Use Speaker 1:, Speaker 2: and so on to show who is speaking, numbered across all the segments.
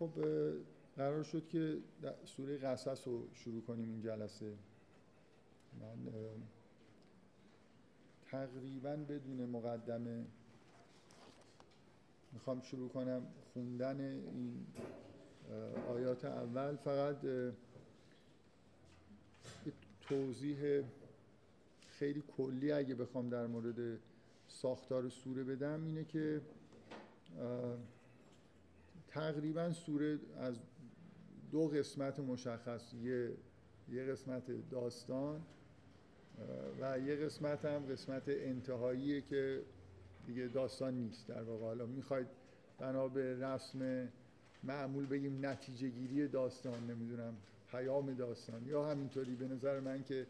Speaker 1: خب قرار شد که سوره قصص رو شروع کنیم این جلسه. من تقریبا بدون مقدمه می‌خوام شروع کنم خوندن این آیات اول. فقط توضیح خیلی کلی اگه بخوام در مورد ساختار سوره بدم اینه که تقریبا سوره از دو قسمت مشخص یه یه قسمت داستان و یه قسمت هم قسمت انتهاییه که دیگه داستان نیست در واقع. حالا می‌خواید بنا به رسم معمول بگیم نتیجه گیری داستان نمی‌دونم پیام داستان یا همینطوری به نظر من که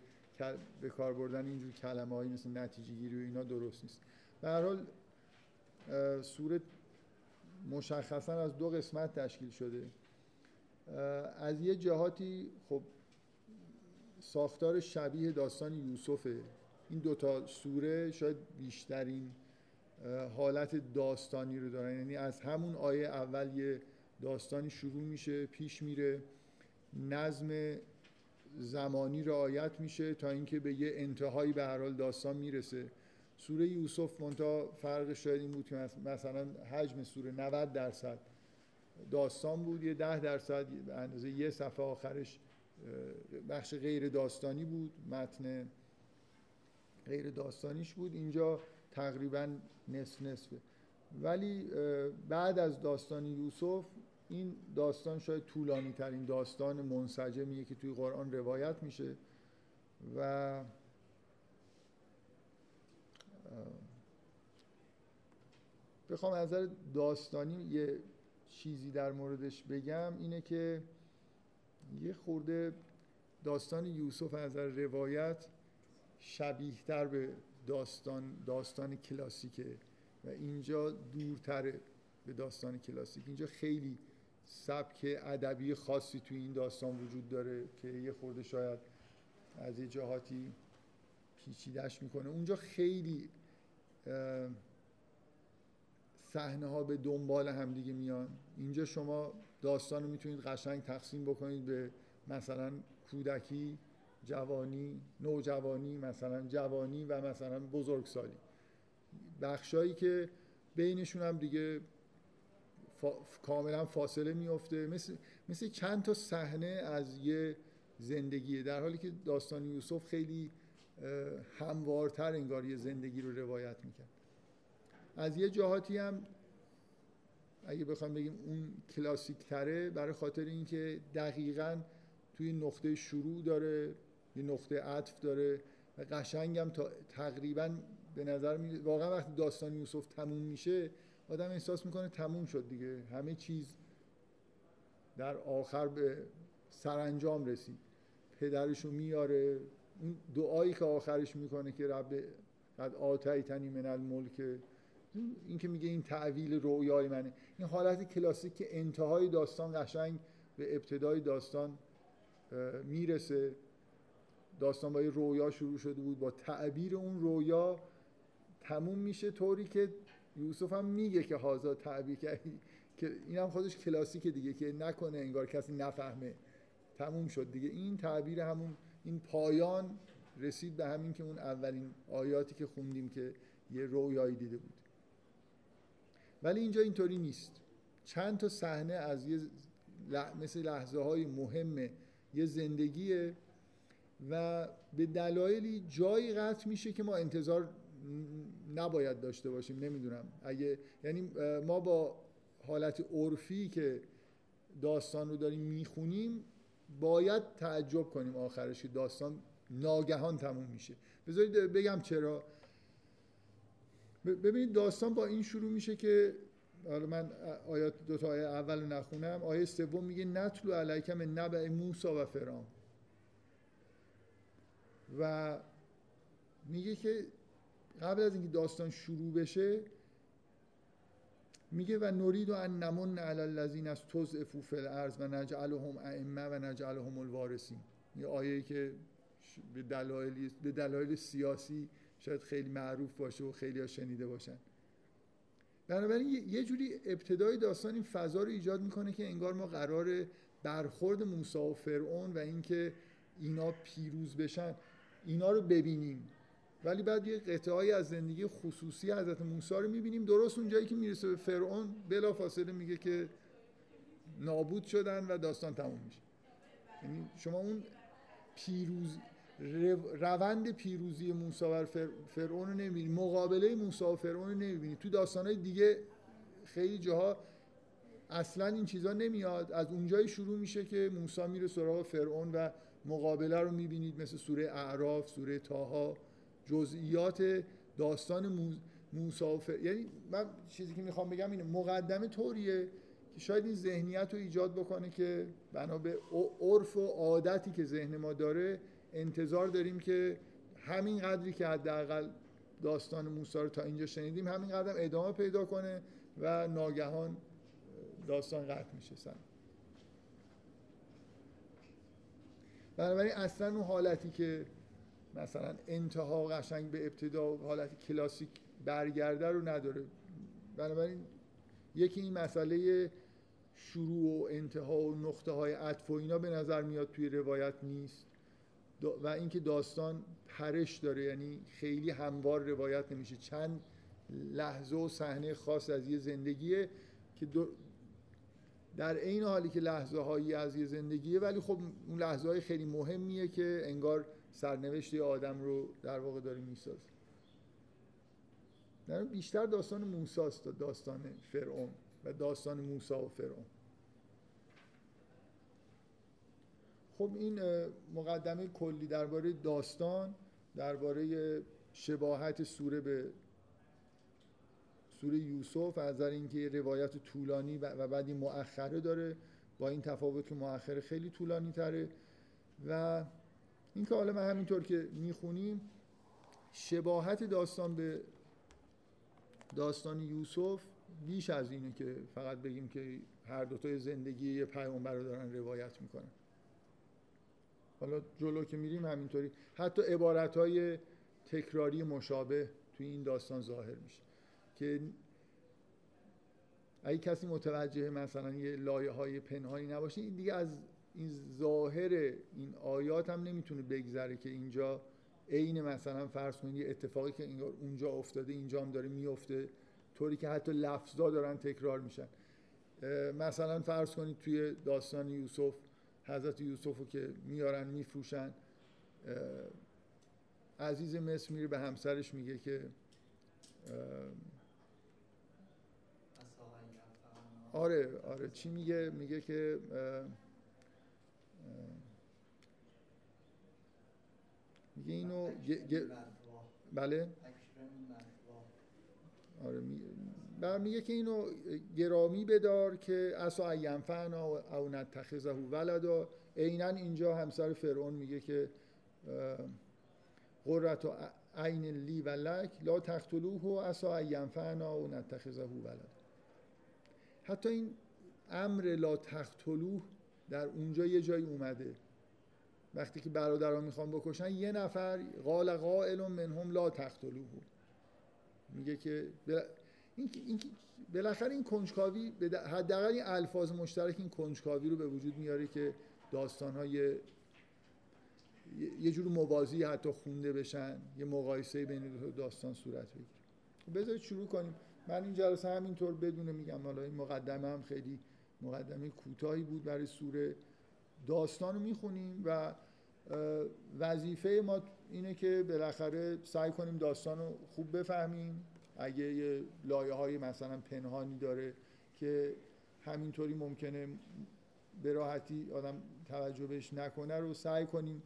Speaker 1: به کار بردن اینجور کلمه هایی مثل نتیجه گیری و اینا درست نیست. به هر حال سوره مشخصا از دو قسمت تشکیل شده. از یه جهاتی خب ساختار شبیه داستان یوسفه. این دوتا سوره شاید بیشترین حالت داستانی رو دارن. یعنی از همون آیه اول یه داستانی شروع میشه پیش میره. نظم زمانی رعایت میشه تا اینکه به یه انتهایی به هر حال داستان می‌رسه. سوره یوسف منتها فرق شاید این بود که مثلا حجم سوره 90 درصد داستان بود یه 10 درصد به اندازه یه صفحه آخرش بخش غیر داستانی بود متن غیر داستانیش بود. اینجا تقریبا نصف نصفه. ولی بعد از داستان یوسف این داستان شاید طولانی ترین داستان منسجمیه که توی قرآن روایت میشه و بخوام از نظر داستانی یه چیزی در موردش بگم اینه که یه خورده داستان یوسف از نظر روایت شبیه تر به داستان داستان کلاسیکه و اینجا دورتره به داستان کلاسیک. اینجا خیلی سبک ادبی خاصی توی این داستان وجود داره که یه خورده شاید از یه جهاتی پیچیدش می‌کنه. اونجا خیلی صحنه ها به دنبال همدیگه میان. اینجا شما داستان رو می‌تونید قشنگ تقسیم بکنید به مثلا کودکی جوانی نوجوانی مثلا جوانی و مثلا بزرگسالی. بخشایی که بینشون هم دیگه کاملا فاصله میفته مثل, مثل چند تا صحنه از یه زندگیه. در حالی که داستان یوسف خیلی هموارتر انگار یه زندگی رو روایت می‌کرد. از یه جهاتی هم اگه بخوام بگیم اون کلاسیک تره برای خاطر اینکه دقیقا توی نقطه شروع داره یه نقطه عطف داره و قشنگ هم تا تقریبا به نظر می... واقعا وقتی داستان یوسف تموم میشه آدم احساس می‌کنه تموم شد دیگه. همه چیز در آخر به سرانجام رسید. پدرشو میاره اون دعایی که آخرش می‌کنه که رب قد آتیتنی من الملک. این که میگه این تعویل رویای منه. این حالت کلاسیک که انتهای داستان قشنگ به ابتدای داستان می‌رسه. داستان با یه رویا شروع شده بود. با تعبیر اون رویا تموم میشه طوری که یوسف هم میگه که هازا تعبیر کردی که این هم خودش کلاسیک دیگه که نکنه انگار کسی نفهمه. تموم شد دیگه. این تعبیر همون این پایان رسید به همین که اون اولین آیاتی که خوندیم که یه رویایی دیده بود. ولی اینجا اینطوری نیست. چند تا صحنه از یه مثل لحظه های مهم یه زندگیه و به دلایلی جایی قطع میشه که ما انتظار نباید داشته باشیم نمی‌دونم. اگه یعنی ما با حالت عرفی که داستان رو داریم می‌خونیم باید تعجب کنیم آخرش داستان ناگهان تموم میشه. بذارید بگم چرا. ببینید داستان با این شروع میشه که حالا من آیات دو تا آیه اول نخونم. آیه سوم میگه نتلو علیکم نبع موسا و فرام و میگه که قبل از اینکه داستان شروع بشه میگه و نورید و ان نمون علی الذین از توز افوف الارض و نجعلهم ائمه و نجعلهم الوارثین. یه آیه که به دلایل به دلایل سیاسی شاید خیلی معروف باشه و خیلی ها شنیده باشن. بنابراین یه جوری ابتدای داستان این فضا رو ایجاد می‌کنه که انگار ما قرار برخورد موسی و فرعون و اینکه اینا پیروز بشن اینا رو ببینیم. ولی بعد یه قطعه از زندگی خصوصی حضرت موسی رو می‌بینیم. درست اونجایی که می‌رسه به فرعون بلا فاصله میگه که نابود شدن و داستان تموم میشه. یعنی شما اون پیروز روند پیروزی موسی و فرعون رو نمی‌بینید مقابله موسی و فرعون رو نمی‌بینید تو داستانهای دیگه خیلی جاها اصلا این چیزا نمیاد. از اونجایی شروع میشه که موسی میره سراغ فرعون و مقابله رو می‌بینید. مثل سوره اعراف سوره تاها جزئیات داستان فرعون یعنی من چیزی که می‌خوام بگم اینه مقدمه طوریه که شاید این ذهنیت رو ایجاد بکنه که بنا به عرف و عادتی که ذهن ما داره انتظار داریم که همین قدری که حداقل داستان موسی رو تا اینجا شنیدیم همین قدر ادامه پیدا کنه و ناگهان داستان قطع میشه. سن بنابراین اصلا اون حالتی که مثلا انتها قشنگ به ابتدا حالت کلاسیک برگرده رو نداره. بنابراین یکی این مسئله شروع و انتها و نقطه های عطف و اینا به نظر میاد توی روایت نیست. و اینکه داستان پرش داره یعنی خیلی هموار روایت نمیشه. چند لحظه و صحنه خاص از یه زندگیه که در این حالی که لحظه هایی از یه زندگیه ولی خب اون لحظه های خیلی مهمیه که انگار سرنوشت آدم رو در واقع داره می‌سازه. بیشتر داستان موساست داستان فرعون و داستان موسا و فرعون. خب این مقدمه کلی درباره داستان درباره شباهت سوره به سوره یوسف از نظر اینکه روایت طولانی و بعدی مؤخره داره. با این تفاوت که مؤخره خیلی طولانی تره و اینکه حالا من همینطور که می‌خونیم شباهت داستان به داستان یوسف بیش از اینه که فقط بگیم که هر دوتای زندگی یه پیامبر رو دارن روایت می‌کنن. حالا جلو که میریم همینطوری. حتی عبارت های تکراری مشابه توی این داستان ظاهر میشه که اگه کسی متوجه مثلا یه لایه های پنهانی نباشه این دیگه از این ظاهر این آیات هم نمی‌تونه بگذره که اینجا عین مثلا فرض کنید یه اتفاقی که اونجا افتاده اینجا هم داره میفته طوری که حتی لفظا دارن تکرار میشن. مثلا فرض کنید توی داستان یوسف حضرت یوسف رو که میارن میفروشن عزیز مصر میره به همسرش میگه که آره آره چی میگه؟ میگه که میگه اینو بله؟ آره میگه که اینو گرامی بدار که اسا ینفعنا او نتخذه ولدا. عینا اینجا همسر فرعون میگه که قررت عین لی و لک لا تقتلوه و اسا ینفعنا او نتخذه ولدا. حتی این امر لا تقتلوه در اونجا یه جایی اومده. وقتی که برادران می‌خوان بکشن یه نفر قال قائل منهم لا تقتلوه. میگه که این, این بالاخره این کنجکاوی حداقل این الفاظ مشترک این کنجکاوی رو به وجود میاره که داستان های یه جور موازی حتی خونده بشن یه مقایسه بین دو داستان صورت بگیره. خب بذارید شروع کنیم. من این جلسه همینطور بدون میگم حالا این مقدمه هم خیلی مقدمه کوتاهی بود برای سوره داستان رو می‌خونیم و وظیفه ما اینه که بالاخره سعی کنیم داستان رو خوب بفهمیم. اگه یه لایه های مثلا پنهانی داره که همینطوری ممکنه به راحتی آدم توجه نکنه رو سعی کنیم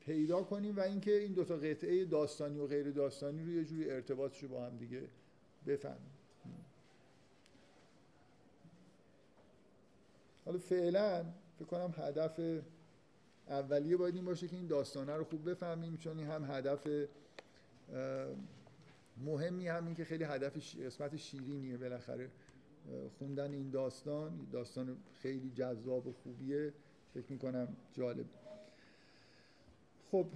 Speaker 1: پیدا کنیم و اینکه این دو تا قطعه داستانی و غیر داستانی رو یه جوری ارتباطش رو با هم دیگه بفهمیم. حالا فعلا فکر کنم هدف اولیه باید این باشه که این داستانه رو خوب بفهمیم چون این هم هدف مهمی همین که خیلی هدف قسمت شیرینیه بالاخره خوندن این داستان. داستان خیلی جذاب و خوبیه. فکر می‌کنم جالب. خب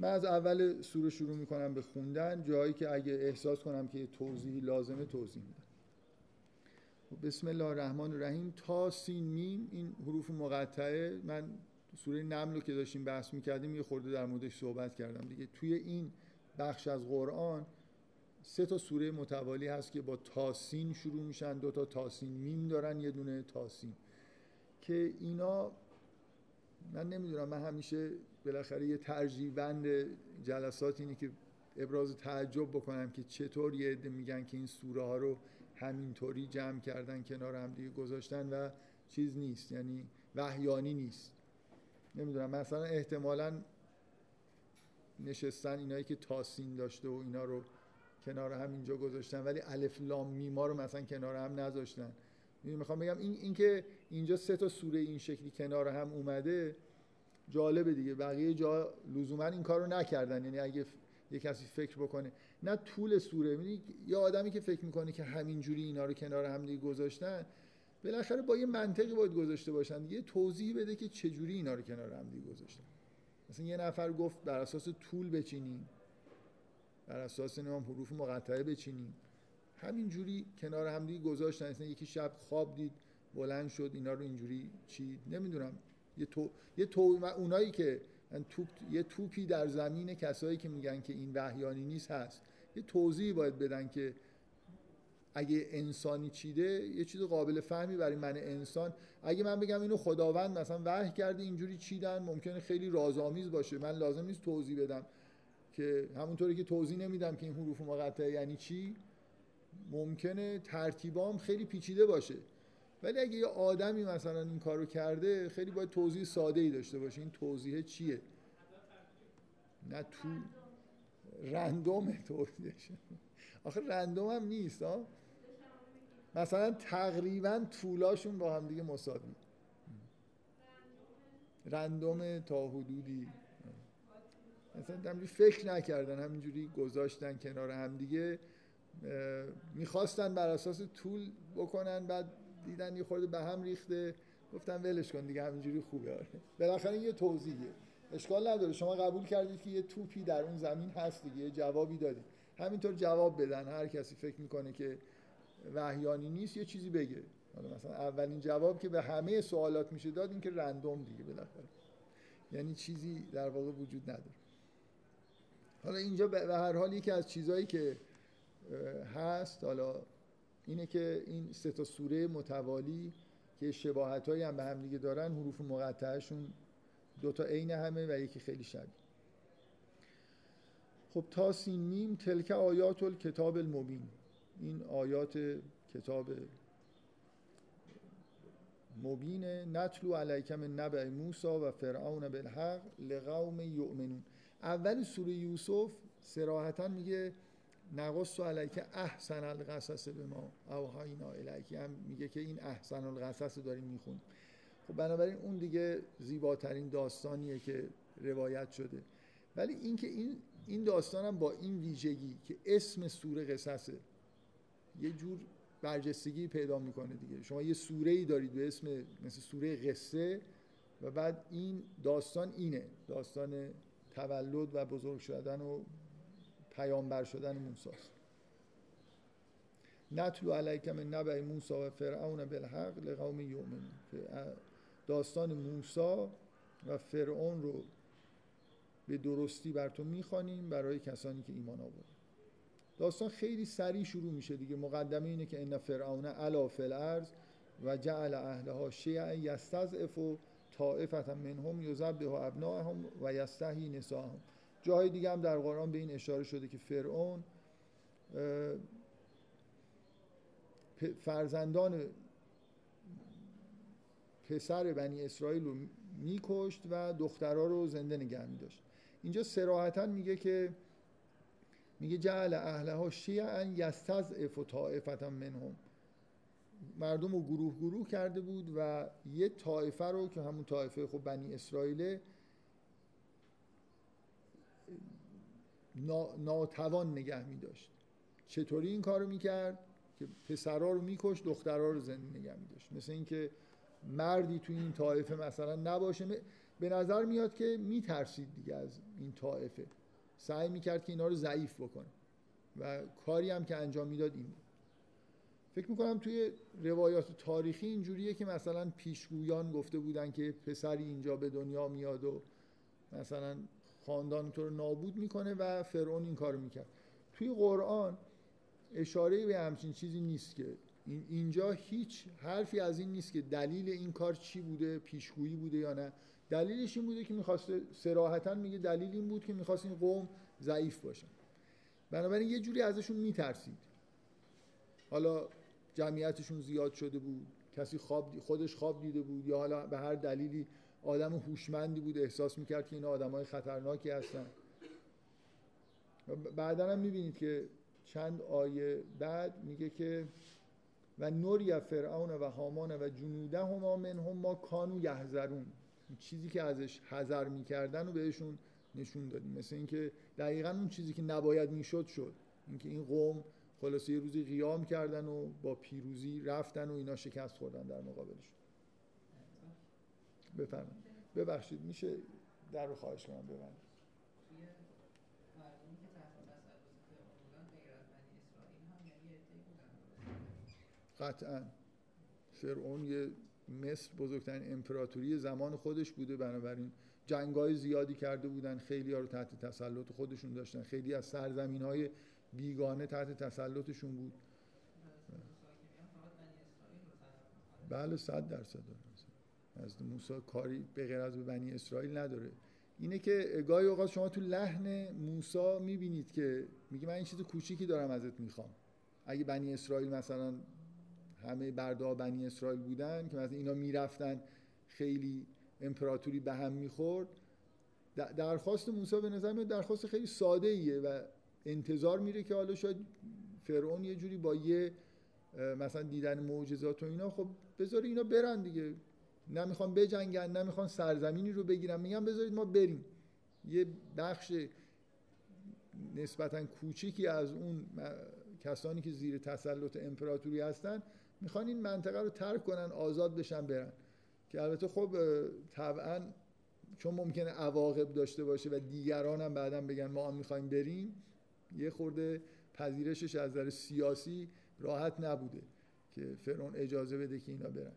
Speaker 1: من از اول سوره شروع می‌کنم به خوندن. جایی که اگه احساس کنم که توضیحی لازمه توضیح میدم. بسم الله الرحمن الرحیم. تا سین میم این حروف مقطعه من سوره نمل رو که داشتیم بحث می‌کردیم یه خورده در موردش صحبت کردم. دیگه توی این بخش از قرآن سه تا سوره متوالی هست که با تاسین شروع میشن. دو تا تاسین میم دارن یه دونه تاسین که اینا من نمی‌دونم من همیشه بالاخره یه ترجیح بند جلسات اینه که ابراز تعجب بکنم که چطور یه عده میگن که این سوره ها رو همینطوری جمع کردن کنار هم دیگه گذاشتن و چیز نیست یعنی وحیانی نیست. نمی‌دونم مثلا احتمالا نشستن اینایی که تاسین داشته و اینا رو کنار هم اینجا گذاشتن ولی الف لام میما رو مثلا کنار هم نذاشتن. می‌خوام بگم این اینکه اینجا سه تا سوره این شکلی کنار هم اومده جالبه دیگه. بقیه جا لزوما این کارو نکردن. یعنی اگه یه کسی فکر بکنه نه طول سوره. یعنی یه آدمی که فکر می‌کنه که همینجوری اینا رو کنار هم دیگه گذاشتن بالاخره با یه منطقی باید گذاشته باشن یه توضیح بده که چجوری اینا رو کنار هم دیگه گذاشتن. مثلا یه نفر گفت بر اساس طول بچینیم. بر اساس نام حروف مقطعه بچینیم. همینجوری کنار هم دیگه گذاشتن. مثلا یکی شب خواب دید بلند شد اینا رو اینجوری چی نمی‌دونم. یه تو یه تو اونایی که توپ یه توپی در زمین کسایی که میگن که این وحیانی نیست هست. یه توضیحی باید بدن که اگه انسانی چیده یه چیز قابل فهمی برای من انسان. اگه من بگم اینو خداوند مثلا وحی کرده اینجوری چیدن ممکنه خیلی رازآمیز باشه. من لازم نیست توضیح بدم که همونطوری که توضیح نمیدم که این حروف مقطعه یعنی چی ممکنه ترتیبام خیلی پیچیده باشه. ولی اگه یه آدمی مثلا این کارو کرده خیلی باید توضیح ساده ای داشته باشه. این توضیح چیه؟ نه تو. رندوم توضیحش آخه رندوم هم نیست ها مثلا تقریبا طولاشون با هم دیگه مساوی. رندوم تا حدودی. مثلا همینجوری فکر نکردن همینجوری گذاشتن کنار هم دیگه می‌خواستن بر اساس طول بکنن بعد دیدن یه خورده به هم ریخته. گفتن ولش کن دیگه همینجوری خوبه آره. بالاخره یه توضیحه اشکال نداره. شما قبول کردید که یه توپی در اون زمین هست دیگه یه جوابی دادید. همینطور جواب بدن. هر کسی فکر می‌کنه که وحیانی نیست یه چیزی بگه. مثلا اولین جواب که به همه سوالات میشه داد این که رندوم دیگه بالاخره. یعنی چیزی در واقع وجود نداره. حالا اینجا به هر حال یکی از چیزهایی که هست حالا اینه که این سه تا سوره متوالی که شباهت هم به هم دیگه دارن حروف مقطعشون دو تا عین همه و یکی خیلی شبیه. خب تا سین تلک آیات الکتاب المبین. این آیات کتاب مبین نتلو علیکم نبع موسا و فرعون بالحق لقوم یؤمنون. اول سوره یوسف سراحتا میگه نقص و علیکه احسن القصص به ما اوهاینا الیکی هم میگه که این احسن القصص داریم می‌خونیم. خب بنابراین اون دیگه زیباترین داستانیه که روایت شده. ولی اینکه این این داستان هم با این ویژگی که اسم سوره قصصه یه جور برجستگی پیدا می‌کنه دیگه. شما یه سوره ای دارید به اسم مثل سوره قصه و بعد این داستان اینه. داستان تولد و بزرگ شدن و پیامبر شدن موسی. نتلو علیک من نبع موسی و فرعون بالحق لقوم یؤمنون. داستان موسی و فرعون رو به درستی بر تو می‌خوانیم برای کسانی که ایمان آوردن داستان خیلی سریع شروع میشه دیگه. مقدمه اینه که ان فرعون علا الارض و جعل اهلها شیعا یستضعف طائفه منهم یذبح ابناءهم و یستحیی نساءهم جاهای دیگه هم در قرآن به این اشاره شده که فرعون فرزندان پسر بنی اسرائیل رو میکشت و دخترها رو زنده نگه میداشت. اینجا سراحتا میگه که میگه جعل اهلها شیعا یستضعف طائفه منهم. مردم رو گروه گروه کرده بود و یه طایفه رو که همون طایفه خب بنی اسرائیل ناتوان نگه می داشت چطوری این کارو می‌کرد؟ که پسرها رو میکش دخترها رو زنده نگه می داشت مثل اینکه مردی توی این طایفه مثلا نباشه به نظر میاد که میترسید دیگه از این طائفه. سعی می‌کرد که اینا رو ضعیف بکنه. و کاری هم که انجام می‌داد این فکر می‌کنم توی روایات تاریخی اینجوریه که مثلا پیشگویان گفته بودن که پسری اینجا به دنیا میاد و مثلا خاندان تو رو نابود می‌کنه و فرعون این کارو می‌کرد. توی قرآن اشاره به همچین چیزی نیست که اینجا هیچ حرفی از این نیست که دلیل این کار چی بوده پیشگویی بوده یا نه. دلیلش این بوده که می‌خواسته سراحتا میگه دلیل این بود که می‌خواست این قوم ضعیف باشن بنابراین یه جوری ازشون میترسید. حالا جمعیتشون زیاد شده بود کسی خواب خودش خواب دیده بود یا حالا به هر دلیلی آدم هوشمندی بود احساس می‌کرد که این آدمای خطرناکی هستن. بعدا هم می‌بینید که چند آیه بعد میگه که و نوری فرعون و هامان و جنوده هما منهم ما کانو یحذرون. چیزی که ازش حذر می‌کردن و بهشون نشون دادیم. مثل اینکه دقیقا اون چیزی که نباید می‌شد شد. اینکه این قوم خلاصه یه روزی قیام کردن و با پیروزی رفتن و اینا شکست خوردن در مقابلش. بفرمایید. ببخشید میشه در رو خواهش کنم؟ ببند قطعا. فرعون یه مصر بزرگترین امپراتوری زمان خودش بوده بنابراین جنگای زیادی کرده بودن خیلی ها رو تحت تسلط خودشون داشتن. خیلی از سرزمین های بیگانه تحت تسلطشون بود. بله صد درصد. از موسی کاری به غیر از بنی اسرائیل نداره. اینه که گاهی اوقات شما تو لحن موسی می‌بینید که میگه من این چیز کوچیکی دارم ازت می‌خوام. اگه بنی اسرائیل مثلا همه برده بنی اسرائیل بودن که مثلا اینا می‌رفتن خیلی امپراتوری به هم می‌خورد. درخواست موسی به نظر میاد درخواست خیلی ساده ایه و انتظار میره که حالا شاید فرعون یه جوری با یه مثلا دیدن معجزات و اینا خب بذاری اینا برن دیگه. نمی‌خوان بجنگن نمی‌خوان سرزمینی رو بگیرن. میگن بذارید ما بریم. یه بخش نسبتا کوچیکی از اون کسانی که زیر تسلط امپراتوری هستن می‌خوان این منطقه رو ترک کنن آزاد بشن برن. که البته خب طبعا چون ممکنه عواقب داشته باشه و دیگران هم بعدا بگن ما هم می‌خوایم بریم یه خورده پذیرشش از نظر سیاسی راحت نبوده که فرعون اجازه بده که اینا برن.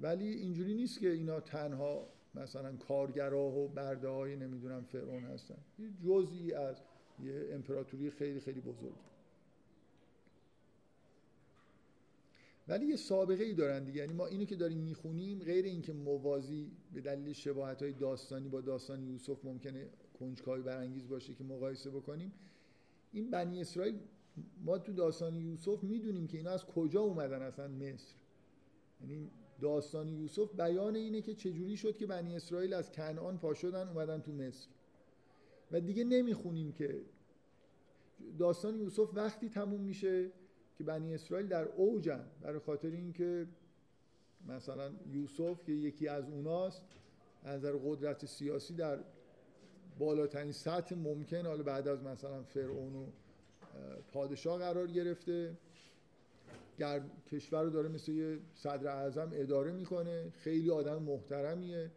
Speaker 1: ولی اینجوری نیست که اینا تنها مثلا کارگراه و برده های نمی‌دونم فرعون هستن. یه جزئی از یه امپراتوری خیلی خیلی بزرگ. ولی یه سابقه ای دارن دیگه. یعنی ما اینو که داریم می‌خونیم غیر اینکه موازی به دلیل شباهت های داستانی با داستان یوسف ممکنه کنجکاوی برانگیز باشه که مقایسه بکنیم. این بنی اسرائیل ما تو داستان یوسف می‌دونیم که اینا از کجا اومدن اصلا مصر. یعنی داستان یوسف بیان اینه که چجوری شد که بنی اسرائیل از کنعان پا شدن اومدن تو مصر. و دیگه نمی‌خونیم که داستان یوسف وقتی تموم میشه که بنی اسرائیل در اوجن برای خاطر اینکه مثلا یوسف که یکی از اوناست از نظر قدرت سیاسی در بالاترین سطح ممکن حالا بعد از مثلا فرعون و پادشاه قرار گرفته کشور رو داره مثل یه صدر اعظم اداره می‌کنه خیلی آدم محترمیه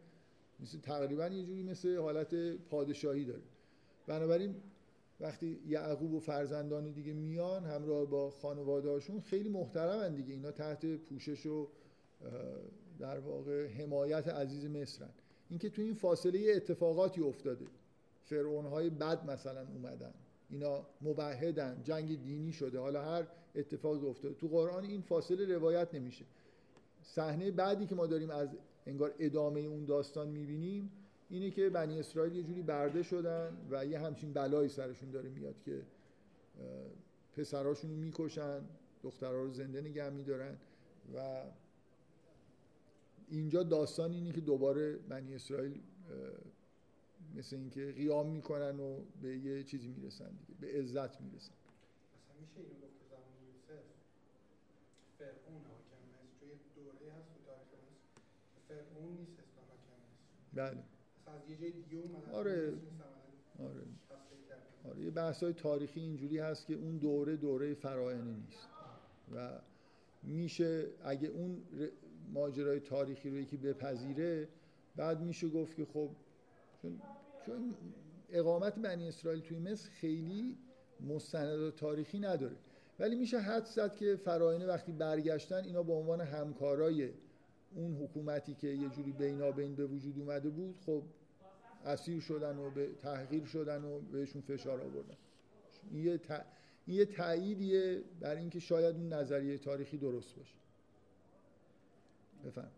Speaker 1: مثل تقریبا یه جوری مثل حالت پادشاهی داره. بنابراین وقتی یعقوب و فرزندان دیگه میان همراه با خانوادهاشون خیلی محترمن دیگه. اینا تحت پوشش و در واقع حمایت عزیز مصرن. اینکه تو این فاصله اتفاقاتی افتاده. فرعون های بد مثلا اومدن. اینا مبهدن جنگ دینی شده. حالا هر اتفاق افتاده. تو قرآن این فاصله روایت نمیشه. صحنه بعدی که ما داریم از انگار ادامه اون داستان می‌بینیم اینه که بنی اسرائیل یه جوری برده شدن و یه همچین بلایی سرشون داره میاد که پسراشون رو می‌کشن دخترها رو زنده نگه میدارن و اینجا داستان اینه که دوباره بنی اسرائیل مثل اینکه قیام می‌کنن و به یه چیزی می‌رسن دیگه به عزت می‌رسن.
Speaker 2: مثلا میشه اینو گفت زمان یوسف فرعون حاکم است یه دوره هست تو تاریخ فرعون نیست اسلام حاکم است
Speaker 1: بله.
Speaker 2: از یه جای دیگه اومد
Speaker 1: آره. آره. آره. یه بحث های تاریخی اینجوری هست که اون دوره دوره فراعنه نیست. و میشه اگه اون ماجرای تاریخی رو یکی بپذیره بعد میشه گفت که خب چون, چون اقامت بنی اسرائیل توی مصر خیلی مستندات تاریخی نداره. ولی میشه حد زد که فراینه وقتی برگشتن اینا به عنوان همکارای اون حکومتی که یه جوری بینابین به وجود اومده بود خب اسیر شدن و به تحقیر شدن و بهشون فشار آوردن. این یه, این یه تاییدیه بر اینکه شاید اون نظریه تاریخی درست باشه. بفهم.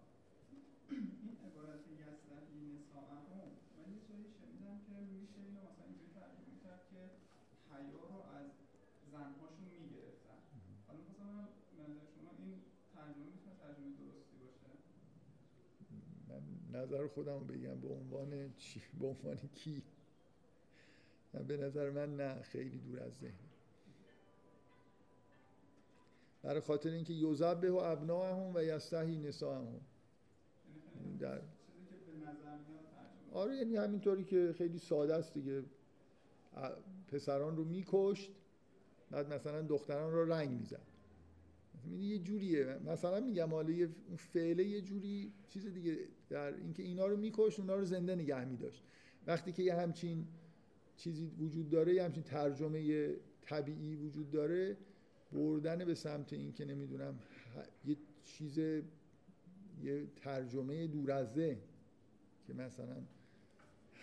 Speaker 1: نظر خودم بگم به عنوان چی؟ به عنوان کی؟ به نظر من نه خیلی دور از ذهن برای خاطر اینکه یوزبه و ابناهم و یستحی نساهم. در آره یعنی همینطوری که خیلی ساده است دیگه. پسران رو میکشت بعد مثلا دختران رو رنگ می‌زد. یه جوریه. مثلا میگم حالا یه فعله یه جوری چیز دیگه در اینکه اینا رو میکشت اونا رو زنده نگه میداشت. وقتی که یه همچین چیزی وجود داره یه همچین ترجمه طبیعی وجود داره بردن به سمت این که نمی‌دونم یه چیز یه ترجمه دور که مثلا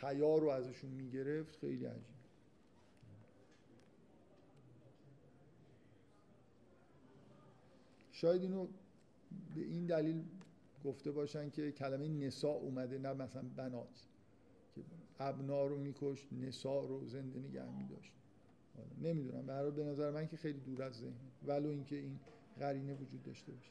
Speaker 1: حیا رو ازشون می‌گرفت خیلی عجیب. شاید اینو به این دلیل گفته باشن که کلمه نسا اومده نه مثلا بنات که ابنا رو میکشت نسا رو زنده نگه میداشت. نمی‌دونم برای به نظر من که خیلی دور از ذهن ولو اینکه این قرینه وجود داشته باشه.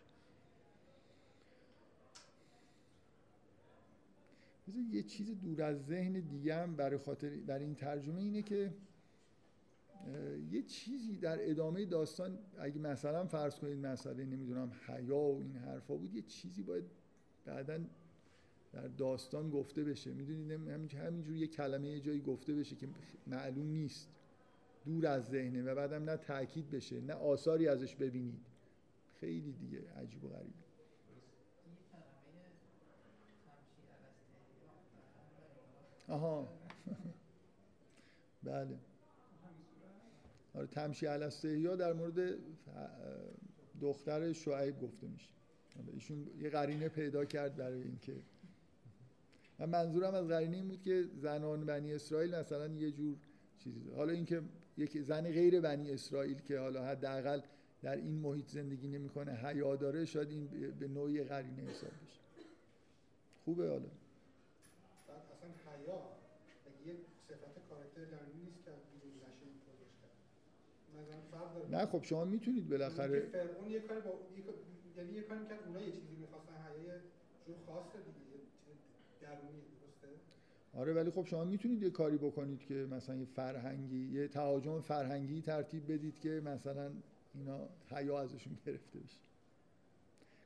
Speaker 1: یه چیز دور از ذهن دیگه هم برای خاطر برای این ترجمه اینه که یه چیزی در ادامه داستان اگه مثلا فرض کنید مسئله نمی‌دونم حیا و این حرفا بود یه چیزی باید بعدا در داستان گفته بشه. می‌دونید همینجور یه کلمه یه جایی گفته بشه که معلوم نیست. دور از ذهنه و بعدم نه تاکید بشه نه آثاری ازش ببینید. خیلی دیگه عجیب و غریب. آها. بله. تمشی یا در مورد دختر شعیب گفته میشه. ایشون یه قرینه پیدا کرد برای اینکه. من منظورم از قرینه این بود که زنان بنی اسرائیل مثلا یه جور چیزی حالا اینکه یک زن غیر بنی اسرائیل که حالا حداقل در این محیط زندگی نمی‌کنه حیا داره شاید این به نوعی قرینه حساب بشه. خوبه حالا
Speaker 2: اصلا حیا یه صفت کاراکتر نیست که
Speaker 1: نه خب شما می‌تونید بالاخره
Speaker 2: فرعون یه کاری با یعنی یه کاری کرد اونها یه چیزی می‌خواستن جور خاصه دیگه درونی درسته؟
Speaker 1: آره ولی خب شما می‌تونید یه کاری بکنید که مثلا یه فرهنگی یه تهاجم فرهنگی ترتیب بدید که مثلا اینا حیا ازشون گرفته بشه.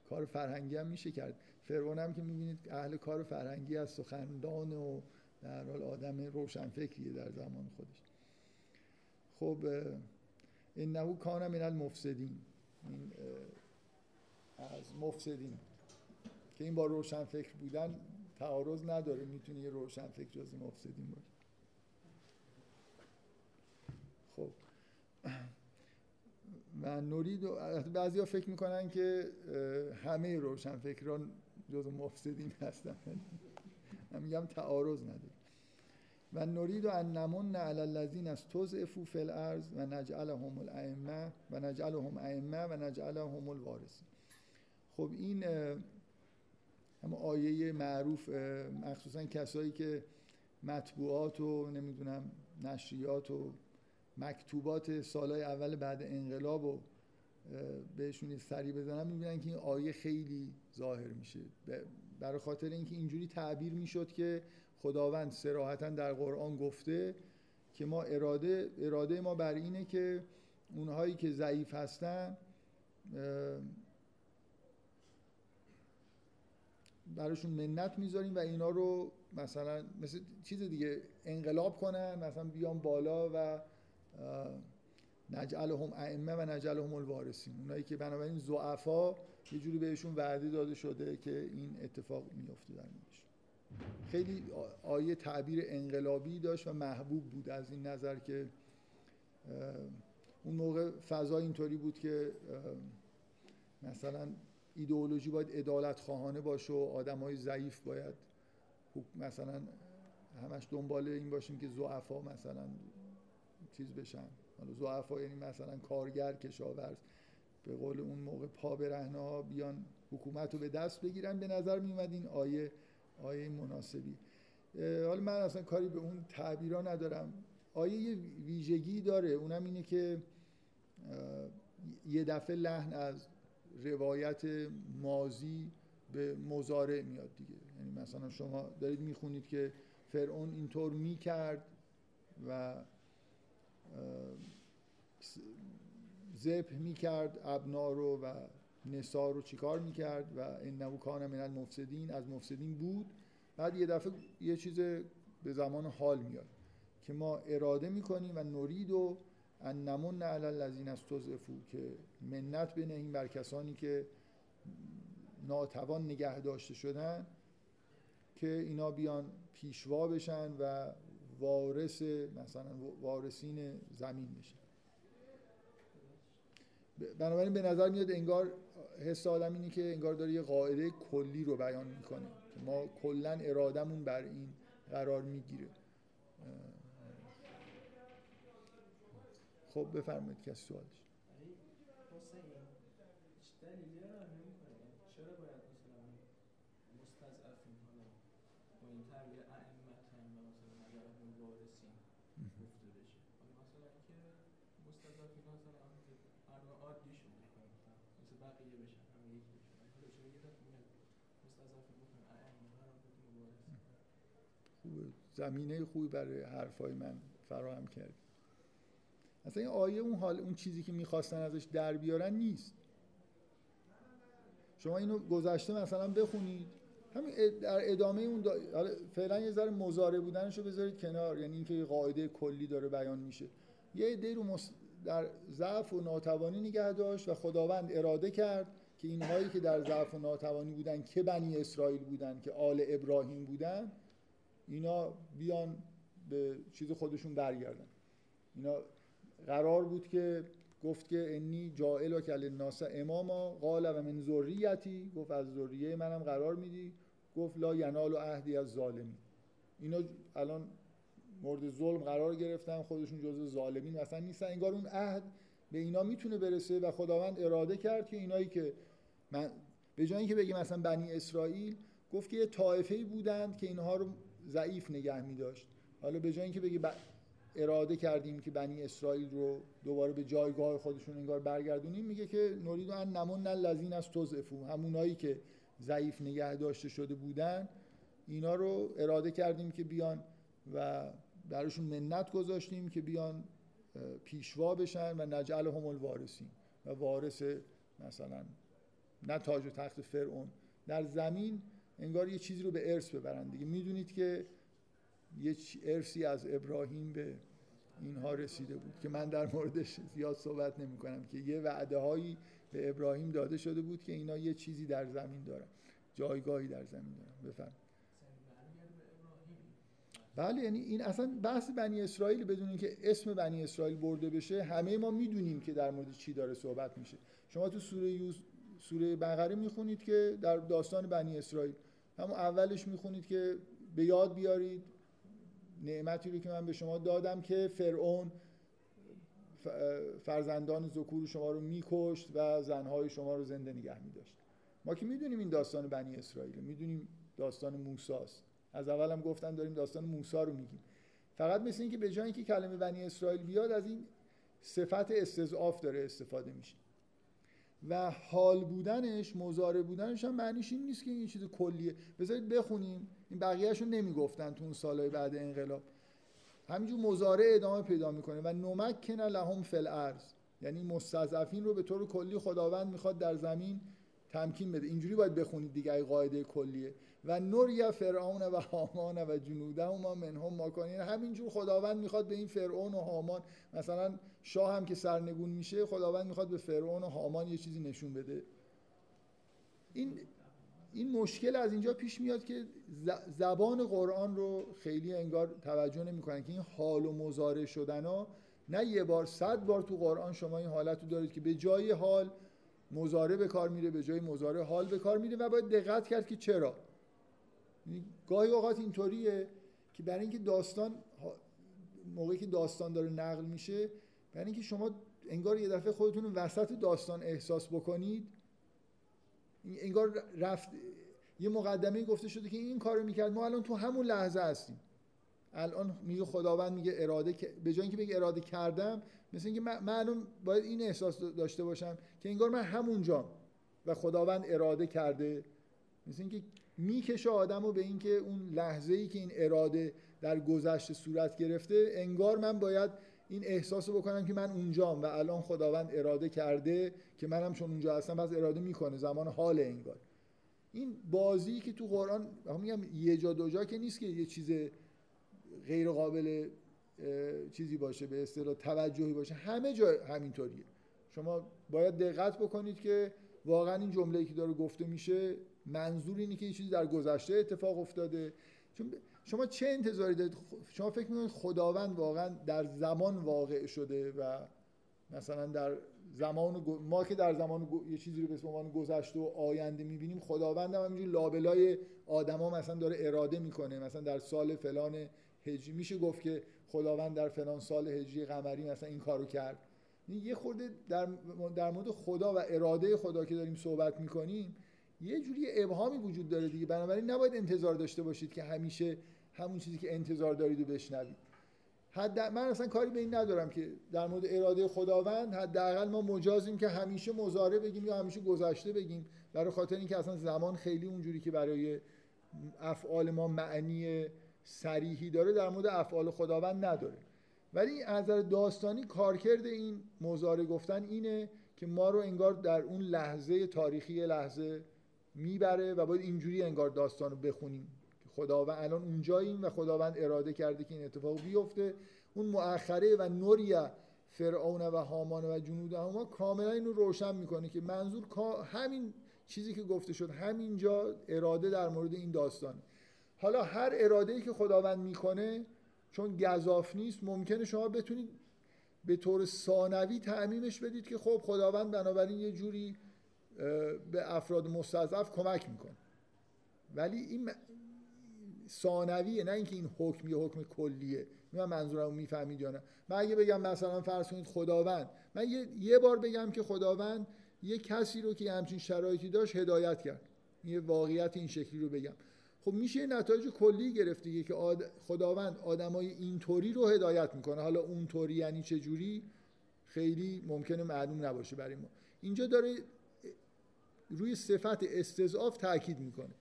Speaker 1: کار فرهنگی هم میشه کرد. فرعون هم که می‌بینید اهل کار فرهنگی از سخندان و در حال آدم روشنفکریه در زمان خودش. خب انه کان من المفسدین. این از مفسدین. که این با روشن فکر بودن تعارض نداره. می‌تونه یه روشن فکر جز مفسدین باشه. خب. و نورید بعضی ها فکر می‌کنن که همه روشن فکران جز مفسدین هستن. من میگم تعارض نداره. و نرید و ان نمن علی الذین توزعفو فی الارض و نجعلهم الائمه و نجعلهم ائمه و نجعلهم الوارثین خب این هم آیه معروف مخصوصا کسایی که مطبوعات و نمی‌دونم نشریات و مکتوبات سالهای اول بعد انقلاب و بهشون سری بزنن می‌بینن که این آیه خیلی ظاهر میشه. برای خاطر اینکه اینجوری تعبیر می‌شد که خداوند سراحتا در قرآن گفته که ما اراده اراده ما بر اینه که اونهایی که ضعیف هستن براشون منت می‌ذاریم و اینا رو مثلا مثل چیز دیگه انقلاب کنن مثلا بیان بالا و نجعلهم ائمه و نجعلهم الوارثین. اونایی که بنابراین ضعفا یه جوری بهشون وعده داده شده که این اتفاق میفته در خیلی آیه تعبیر انقلابی داشت و محبوب بود از این نظر که اون موقع فضا اینطوری بود که مثلا ایدئولوژی باید ادالت خواهانه باشه و آدم های ضعیف باید مثلا همش دنبال این باشیم که زعفا مثلا چیز بشن. حالا زعفا یعنی مثلا کارگر کشاورز. به قول اون موقع پا برهنه ها بیان حکومت رو به دست بگیرن. به نظر می اومد این آیه آیه مناسبی. حالا من اصلا کاری به اون تعبیرا ندارم. آیه یه ویژگی داره. اونم اینه که یه دفعه لحن از روایت مازی به مزارع میاد دیگه. یعنی مثلا شما دارید می‌خونید که فرعون اینطور می‌کرد و زبه می‌کرد ابنا رو و نسا رو چیکار می‌کرد و انه کان من المفسدین از مفسدین بود. بعد یه دفعه یه چیز به زمان حال میاد که ما اراده می‌کنیم و نورید و ان نمون علی الذین استضعفوا که منت بنهیم بر کسانی که ناتوان نگه داشته شدن که اینا بیان پیشوا بشن و وارث مثلا وارثین زمین بشن. بنابراین به نظر میاد انگار حس آدم اینه که انگار داره یه قاعده کلی رو بیان می‌کنه. ما کلا ارادمون بر این قرار می‌گیره. خب بفرمایید کسی سوالش. زمینه خوبی برای حرفای من فراهم کرد. اصلا این آیه اون حال اون چیزی که می‌خواستن ازش در بیارن نیست. شما اینو گذشته مثلا بخونید همین در ادامه اون دا... فعلا یه ذره مزاره بودنشو بذارید کنار یعنی اینکه قاعده کلی داره بیان میشه. یه عده رو مس... در ضعف و ناتوانی نگه داشت و خداوند اراده کرد که اینهایی که در ضعف و ناتوانی بودن که بنی اسرائیل بودن که آل ابراهیم بودن اینا بیان به چیز خودشون برگردن. اینا قرار بود که گفت که انی جائل و کل الناس اماما قال و من ذریتی گفت از ذریه منم قرار میدی گفت لا ینال و عهدی از ظالمی. اینا الان مورد ظلم قرار گرفتن خودشون جزء ظالمین اصلا نیستن. انگار اون عهد به اینا می‌تونه برسه و خداوند اراده کرد که اینایی که من به جای اینکه بگیم مثلا بنی اسرائیل گفت که یه طایفه بودند که اینها رو ضعیف نگه می داشت حالا به جای اینکه بگی اراده کردیم که بنی اسرائیل رو دوباره به جایگاه خودشون انگار برگردونیم میگه که نورید ان نمون لذین از توزفو همونایی که ضعیف نگه داشته شده بودن اینا رو اراده کردیم که بیان و براشون منت گذاشتیم که بیان پیشوا بشن و نجعل هم الوارثین. و وارث مثلا نه تاج و تخت فرعون. در زمین انگار یه چیزی رو به ارث ببرن دیگه. می‌دونید که یه ارثی از ابراهیم به اینها رسیده بود که من در موردش زیاد صحبت نمی کنم که یه وعده هایی به ابراهیم داده شده بود که اینا یه چیزی در زمین دارن جایگاهی در زمین دارن. بفهم بله یعنی این اصلا بحث بنی اسرائیل بدون اینکه اسم بنی اسرائیل برده بشه همه ما می‌دونیم که در مورد چی داره صحبت میشه. شما تو سوره یوز سوره بقره می‌خونید که در داستان بنی اسرائیل همون اولش می‌خونید که به یاد بیارید. نعمتی رو که من به شما دادم که فرعون فرزندان ذکور شما رو میکشت و زنهای شما رو زنده نگه میداشت. ما که می‌دونیم این داستان بنی اسرائیل می‌دونیم داستان موساست. از اولم گفتن داریم داستان موسی رو میگیم. فقط مثل اینکه به جای اینکه کلمه بنی اسرائیل بیاد از این صفت استضعاف داره استفاده میشه. و حال بودنش مزاره بودنش هم معنیش این نیست که این چیز کلیه. بذارید بخونیم. این بقیهش رو نمی‌گفتن تو اون سالهای بعد انقلاب. همینجور مزاره ادامه پیدا می‌کنه. و نمکن لهم فل ارز یعنی مستضعفین رو به طور کلی خداوند می‌خواد در زمین تمکین بده. اینجوری باید بخونید دیگه ای قاعده کلیه. و نور فرعون و هامان و جنوده ما منهم ما کنین همینجور خداوند می‌خواد به این فرعون و هامان مثلا شاه هم که سرنگون میشه خداوند می‌خواد به فرعون و هامان یه چیزی نشون بده. این این مشکل از اینجا پیش میاد که زبان قرآن رو خیلی انگار توجه نمی‌کنن که این حال و مزاره شدن ها نه یه بار صد بار تو قرآن شما این حالت رو دارید که به جای حال مزاره به کار میره به جای مزاره حال به کار میره و باید دقت کرد که چرا. یعنی گاهی اوقات اینطوریه که برای اینکه داستان موقعی که داستان داره نقل میشه برای اینکه شما انگار یه دفعه خودتون وسط داستان احساس بکنید انگار رفت یه مقدمه گفته شده که این کارو می‌کرد ما الان تو همون لحظه هستیم. الان میگه خداوند میگه اراده به جای اینکه بگه اراده کردم مثل اینکه من, الان باید این احساس داشته باشم که انگار من همونجام و خداوند اراده کرده. مثل اینکه می‌کشه آدم رو به اینکه اون لحظه ای که این اراده در گذشته صورت گرفته انگار من باید این احساس بکنم که من اونجام و الان خداوند اراده کرده که منم چون اونجا هستم پس اراده می‌کنه زمان حال انگار. این بازی که تو قرآن میگم یه جا دو جا که نیست که یه چیز غیر قابل چیزی باشه به اصطلاح توجهی باشه. همه جا همینطوریه. شما باید دقت بکنید که واقعا این جمله‌ای که داره گفته میشه منظور اینه که یه چیزی در گذشته اتفاق افتاده. چون شما چه انتظاری دارید؟ شما فکر می‌کنید خداوند واقعا در زمان واقع شده و مثلا در زمان ما که در زمان یه چیزی رو به عنوان گذشته و آینده می‌بینیم خداوند هم همینجوری لابلای آدما مثلا داره اراده می‌کنه. مثلا در سال فلان هجری میشه گفت که خداوند در فلان سال هجری قمری مثلا این کارو کرد. یه خورده در, در مورد خدا و اراده خدا که داریم صحبت می‌کنیم یه جوری ابهامی وجود داره دیگه. بنابراین نباید انتظار داشته باشید که همیشه همون چیزی که انتظار دارید و بشنوید. حد من اصلا کاری به این ندارم که در مورد اراده خداوند حداقل ما مجازیم که همیشه مزاره بگیم یا همیشه گذشته بگیم. برای خاطر اینکه اصلا زمان خیلی اونجوری که برای افعال ما معنی صریحی داره در مورد افعال خداوند نداره. ولی از نظر داستانی کارکرد این مزاره گفتن اینه که ما رو انگار در اون لحظه تاریخی لحظه می‌بره و باید اینجوری انگار داستان رو بخونیم. خداوند الان اونجاییم و خداوند اراده کرده که این اتفاق بیفته. اون مؤخره و نوریا فرعون و هامان و جنود هما کاملا اینو روشن می‌کنه که منظور همین چیزی که گفته شد همینجا اراده در مورد این داستان. حالا هر اراده ای که خداوند می‌کنه چون گذاف نیست ممکنه شما بتونید به طور ثانوی تعمیمش بدید که خب خداوند بنابراین یه جوری به افراد مستضعف کمک می‌کنه ولی این ثانویه نه اینکه این حکم یه حکم کلیه. من منظورم می‌فهمید یا نه؟ من اگه بگم مثلا فرض کنید خداوند من یه, یه بار بگم که خداوند یه کسی رو که همچین شرایطی داشت هدایت کرد. یه واقعیت این شکلی رو بگم. خب میشه نتایج کلی گرفت دیگه که خداوند آدمای اینطوری رو هدایت می‌کنه. حالا اونطوری یعنی چه جوری خیلی ممکنه معلوم نباشه برای ما. اینجا داره روی صفت استضعاف تاکید می‌کنه.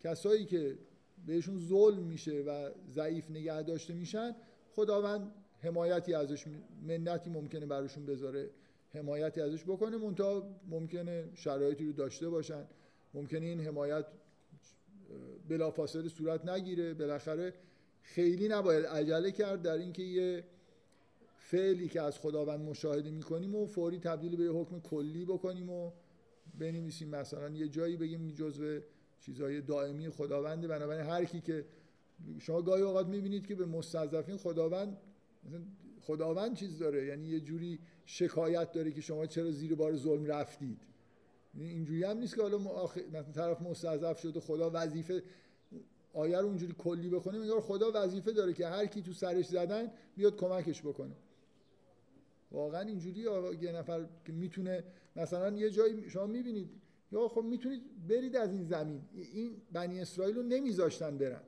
Speaker 1: کسایی که بهشون ظلم میشه و ضعیف نگه داشته میشن خداوند حمایتی ازش منتی ممکنه براشون بذاره حمایتی ازش بکنه منتها ممکنه شرایطی رو داشته باشن. ممکنه این حمایت بلافاصله صورت نگیره. بالاخره خیلی نباید عجله کرد در اینکه یه فعلی که از خداوند مشاهده می‌کنیم و فوری تبدیل به یه حکم کلی بکنیم و بنویسیم مثلا یه جایی بگیم جزء چیزهای دائمی خداونده. بنابراین هر کی که شما گاهی اوقات می‌بینید که به مستضعفین خداوند خداوند چیز داره یعنی یه جوری شکایت داره که شما چرا زیر بار ظلم رفتید. اینجوری هم نیست که حالا مثلا طرف مستضعف شده خدا وظیفه آیه رو اونجوری کلی بخونه میگه خدا وظیفه داره که هر کی تو سرش زدن بیاد کمکش بکنه؟ واقعا اینجوری یه نفر که می‌تونه مثلا یه جایی شما می‌بینید یا خب می‌تونید برید از این زمین. این بنی اسرائیل رو نمیذاشتن برن.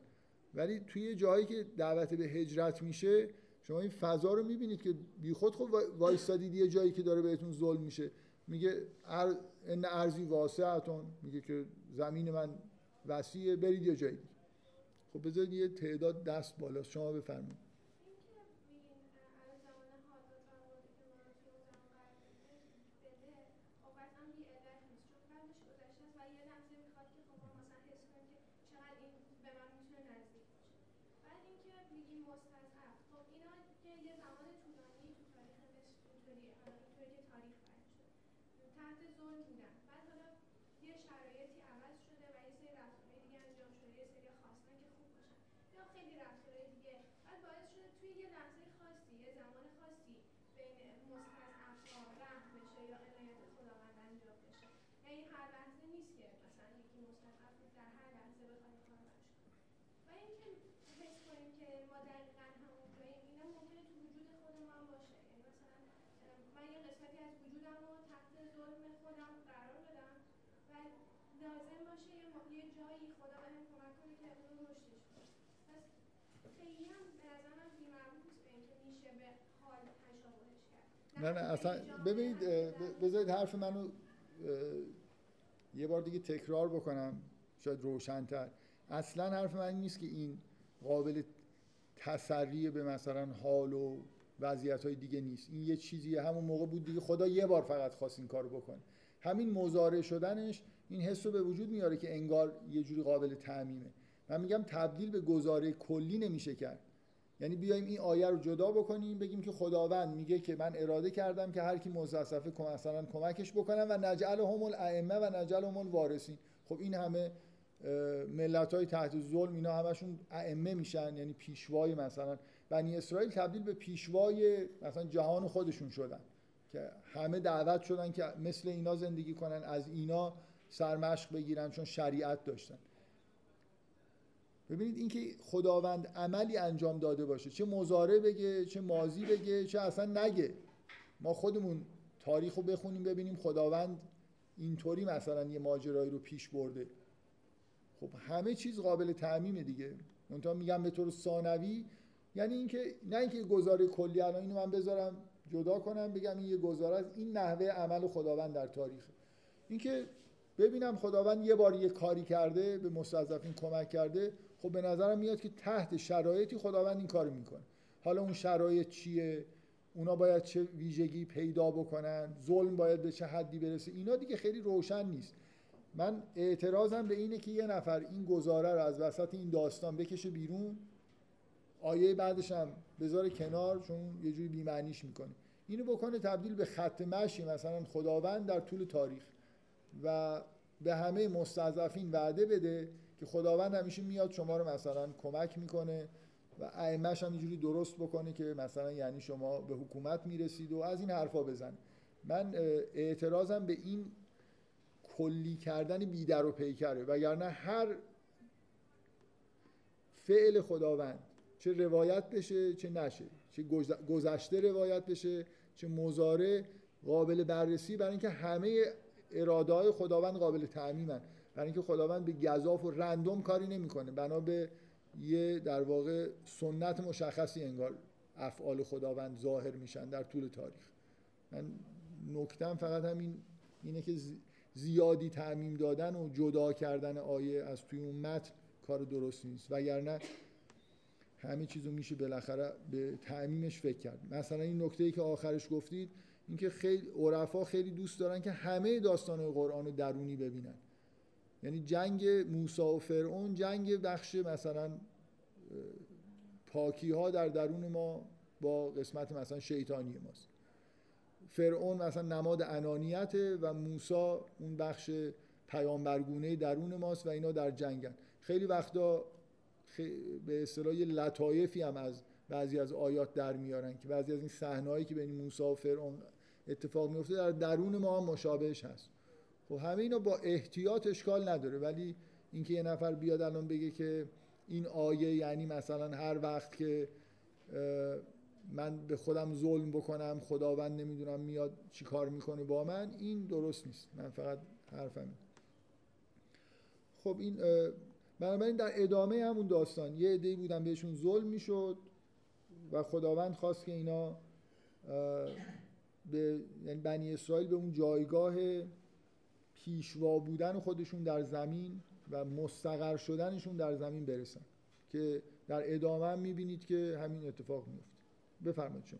Speaker 1: ولی توی جایی که دعوت به هجرت میشه شما این فضا رو می‌بینید که بیخود خب وایستادید یه جایی که داره بهتون ظلم میشه. میگه ان ارزی واسعتون. میگه که زمین من وسیعه برید یه جایی خب بذارید یه تعداد دست بالا شما بفرمایید
Speaker 3: تحت ظلم بودن بعد حالا یه شرایطی عوض شده و یه سری در هر لحظه بخوایم کار و اینکه حس کنیم که ما دقیقا همون جاییم اینا ممکنه تو وجود خود ما هم باشه یعنی مثلا من یه قسمتی از وجودم رو تحت ظلم خودم قرار بدم و لازم باشه یه, یه جایی خدا بهم کمک کنه که اون رشدش کنه پس خیلی هم به نظرم بی‌مربوط نیست به اینکه میشه به حال تشابهش کرد.
Speaker 1: نه نه اصلا ببینید بذارید حرف منو یه بار دیگه تکرار بکنم شاید روشنتر. اصلا حرف من نیست که این قابل تسریع به مثلا حال و وضعیت های دیگه نیست. این یه چیزی همون موقع بود دیگه خدا یه بار فقط خواست این کارو بکنه. همین مزارع شدنش این حس رو به وجود میاره که انگار یه جوری قابل تعمیمه. من میگم تبدیل به گزاره کلی نمیشه کرد. یعنی بیایم این آیه رو جدا بکنیم بگیم که خداوند میگه که من اراده کردم که هر کی مستضعفه مثلا کمکش بکنم و نجعل هم الائمه و نجعل هم الوارثین. خب این همه ملت های تحت ظلم اینا همشون ائمه میشن یعنی پیشوای مثلا بنی اسرائیل تبدیل به پیشوای مثلا جهان خودشون شدن که همه دعوت شدن که مثل اینا زندگی کنن از اینا سرمشق بگیرن چون شریعت داشتن. ببینید اینکه خداوند عملی انجام داده باشه چه مزاره بگه چه مازی بگه چه اصلا نگه. ما خودمون تاریخ رو بخونیم ببینیم خداوند اینطوری مثلا یه ماجرایی رو پیش برده. خب همه چیز قابل تعمیمه دیگه. منتها میگم به طور ثانوی یعنی اینکه نه اینکه گزاره کلی الان اینو من بذارم جدا کنم بگم این یه گزاره از این نحوه عمل خداوند در تاریخ. اینکه ببینم خداوند یه بار یه کاری کرده به مستضعفین کمک کرده خب به نظرم میاد که تحت شرایطی خداوند این کارو می‌کنه. حالا اون شرایط چیه؟ اونا باید چه ویژگی پیدا بکنن؟ ظلم باید به چه حدی برسه؟ اینا دیگه خیلی روشن نیست. من اعتراضم به اینه که یه نفر این گزاره رو از وسط این داستان بکشه بیرون. آیه بعدش هم بذاره کنار چون یه جوری بیمعنیش می‌کنه. اینو بکنه تبدیل به خط مشی مثلا خداوند در طول تاریخ و به همه مستضعفین وعده بده که خداوند همیشه میاد شما رو مثلا کمک می‌کنه و ائمه‌ش هم اینجوری درست بکنه که مثلا یعنی شما به حکومت می‌رسید و از این حرفا بزن. من اعتراضم به این کلی کردن بیدر و پیکره وگرنه هر فعل خداوند چه روایت بشه چه نشه چه گذشته روایت بشه چه مزاره قابل بررسی برای اینکه همه اراده های خداوند قابل تعمیمن. برای اینکه خداوند به گذاف و رندوم کاری نمی‌کنه. بنا به یه در واقع سنت مشخصی انگار افعال خداوند ظاهر میشن در طول تاریخ. من نکتم فقط همین اینه که زیادی تعمیم دادن و جدا کردن آیه از توی اون متن کار درست نیست. وگرنه همه چیزو میشه بالاخره به تعمیمش فکر کرد. مثلا این نکته ای که آخرش گفتید اینکه خیلی عرفا خیلی دوست دارن که همه داستان قرآن درونی ببینن. یعنی جنگ موسی و فرعون جنگ بخش مثلا پاکی ها در درون ما با قسمت مثلا شیطانی ماست. فرعون مثلا نماد انانیته و موسی اون بخش پیامبرگونه درون ماست و اینا در جنگن. خیلی وقتا به اصطلاح لطایفی هم از بعضی از آیات در میارن که بعضی از این صحنه‌ای که بین موسی و فرعون اتفاق میفته در درون ما هم مشابهش هست. خب همه اینا با احتیاط اشکال نداره ولی اینکه یه نفر بیاد الان بگه که این آیه یعنی مثلا هر وقت که من به خودم ظلم بکنم خداوند نمی‌دونم میاد چی کار می‌کنه با من این درست نیست. من فقط حرفم خب این بنابراین در ادامه همون داستان یه عده‌ای بودن بهشون ظلم می‌شد و خداوند خواست که اینا به یعنی بنی اسرائیل به اون جایگاه پیشوا بودن خودشون در زمین و مستقر شدنشون در زمین برسن. که در ادامه هم می‌بینید که همین اتفاق میفته بفرمایید شما.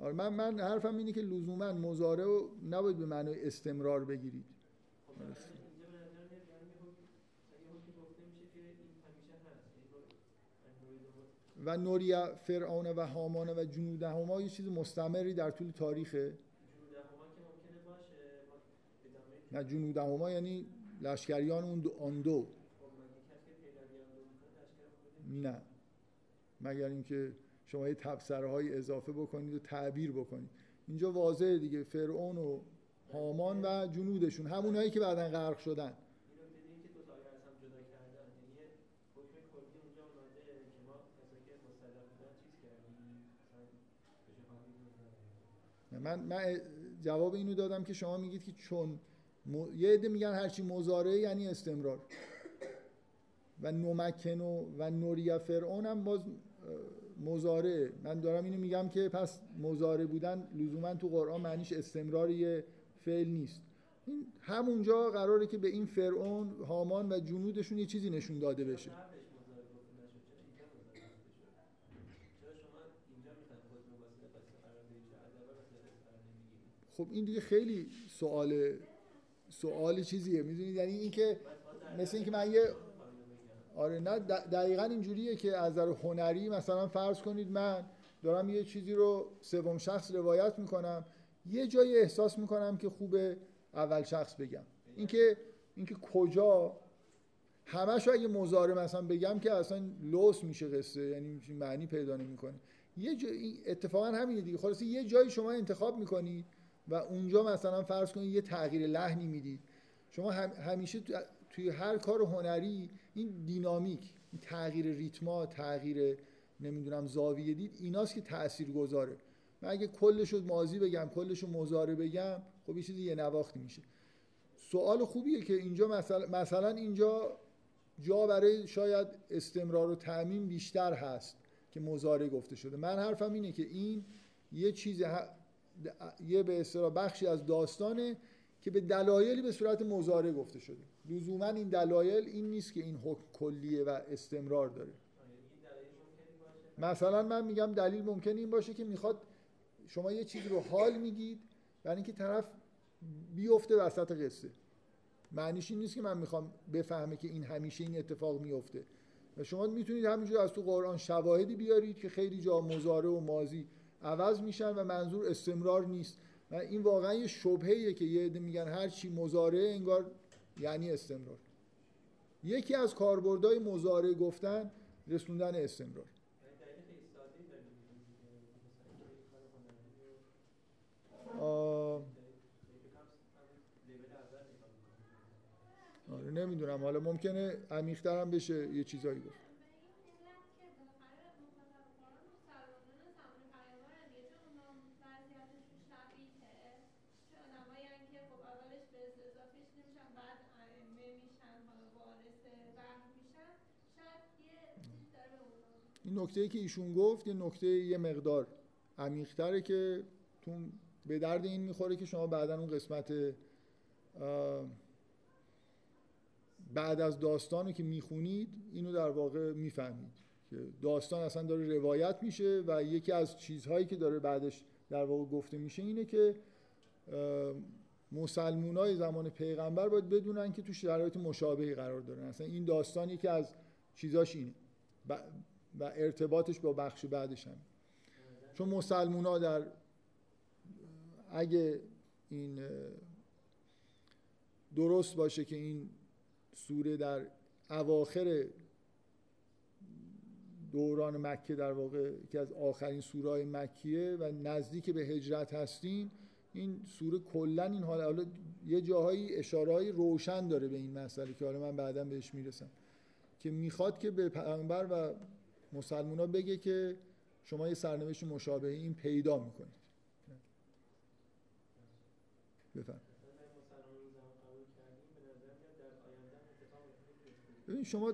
Speaker 1: آره من من حرفم اینه که لزوما مزارع رو نباید به معنای استمرار بگیرید. و نوریا فرعون و هامان و جنود هما یه چیز مستمری در طول تاریخه. نه جنود هما یعنی لشکریان اون دو آن دو. نه. مگر اینکه شما یه تبصره اضافه بکنید و تعبیر بکنید. اینجا واضحه دیگه فرعون و هامان و جنودشون همونایی که بعدا غرق شدن
Speaker 4: این نکته دیگه که دو تا آیه از هم جدا کردن یعنی یه حکم کلی اونجا اومده که ما کسایی که مستضعف بودن چیز کردیم مثلا بشه فهمید
Speaker 1: من من جواب اینو دادم که شما میگید که چون م... یه عده میگن هرچی مزارعه یعنی استمرار. و نمکنو و نوریا فرعون هم باز مزارعه من دارم اینو میگم که پس مزارع بودن لزوما تو قرآن معنیش استمرار یه فعل نیست. این همونجا قراره که به این فرعون هامان و جنودشون یه چیزی نشون داده بشه
Speaker 4: قبلش مزارع گفته نشد چرا اینجا مزارع گفته شد چرا شما اینجا می‌خواید خودتون واسه قصه قرار بدید چه ادبا واسه قصه قرار نمی‌گیرید
Speaker 1: خب این دیگه خیلی سوال سوال چیزیه می‌دونید یعنی اینکه مثل اینکه من یه آره نه دقیقا اینجوریه که از نظر هنری مثلا فرض کنید من دارم یه چیزی رو سوم شخص روایت می‌کنم یه جایی احساس می‌کنم که خوبه اول شخص بگم. اینکه اینکه کجا همش اگه مزاره مثلا بگم که اصلا لوس میشه قصه یعنی معنی پیدا نمی‌کنه. یه جا این اتفاقا همینه دیگه. خلاص یه جایی شما انتخاب می‌کنید و اونجا مثلا فرض کنید یه تغییر لحنی می‌دید. شما هم همیشه تو- توی هر کار هنری این دینامیک این تغییر ریتما تغییر نمی‌دونم زاویه دید ایناست که تأثیر گذاره. من اگه کلش رو ماضی بگم کلش رو مزاره بگم خب یه چیزی یه نواختی میشه. سوال خوبیه که اینجا مثلا, مثلا اینجا جا برای شاید استمرار و تعمیم بیشتر هست که مزاره گفته شده. من حرفم اینه که این یه چیز یه به اصطلاح بخشی از داستانه که به دلایلی به صورت مزاره گفته شده. لزوما این دلایل این نیست که این حکم کلیه و استمرار داره. مثلا من میگم دلیل ممکن این باشه که می‌خواد شما یه چیزی رو حال میگید برای اینکه طرف بیفته وسط قصه. معنیش این نیست که من می‌خوام بفهمه که این همیشه این اتفاق میفته. و شما می‌تونید همینجور از تو قرآن شواهدی بیارید که خیلی جا مزاره و ماضی عوض میشن و منظور استمرار نیست. و این واقعا یه شبهه که یه عده میگن هر چی مزاره انگار یعنی استمرار. یکی از کاربردهای مزاره گفتن رسوندن استمرار. آه،. آره نمی‌دونم. حالا ممکنه عمیق‌تر هم بشه یه چیزایی گفت
Speaker 3: به این علت که بالاخره مخاطب قرآن مسلمانان زمان پیامبرن دیگه چون اونا وضعیتشون شبیهه چه آدمایی هن که خب اولش به اضافهش نمیشن بعد ائمه میشن حالا وارث وحی میشن شاید یه چیزی داره به اونا
Speaker 1: این نکته که ایشون گفت یه نکته یه مقدار عمیق‌تره که تو به درد این می‌خوره که شما بعدا اون قسمت بعد از داستان رو که می‌خونید اینو در واقع می‌فهمید که داستان اصلا داره روایت میشه و یکی از چیزهایی که داره بعدش در واقع گفته میشه اینه که مسلمون های زمان پیغمبر باید بدونن که تو شرایط مشابهی قرار دارن. اصلا این داستان یکی از چیزاش اینه. و ارتباطش با بخش بعدش هم. چون مسلمون ها در اگه این درست باشه که این سوره در اواخر دوران مکه در واقع که از آخرین سوره مکیه و نزدیک به هجرت هستیم این سوره کلا این حال حالا یه جاهایی اشارهایی روشن داره به این مسئله که حالا من بعدا بهش می‌رسم که می‌خواد که به پیامبر و مسلمونا بگه که شما یه سرنوشت مشابه این پیدا می‌کنید. بفهم. ببین شما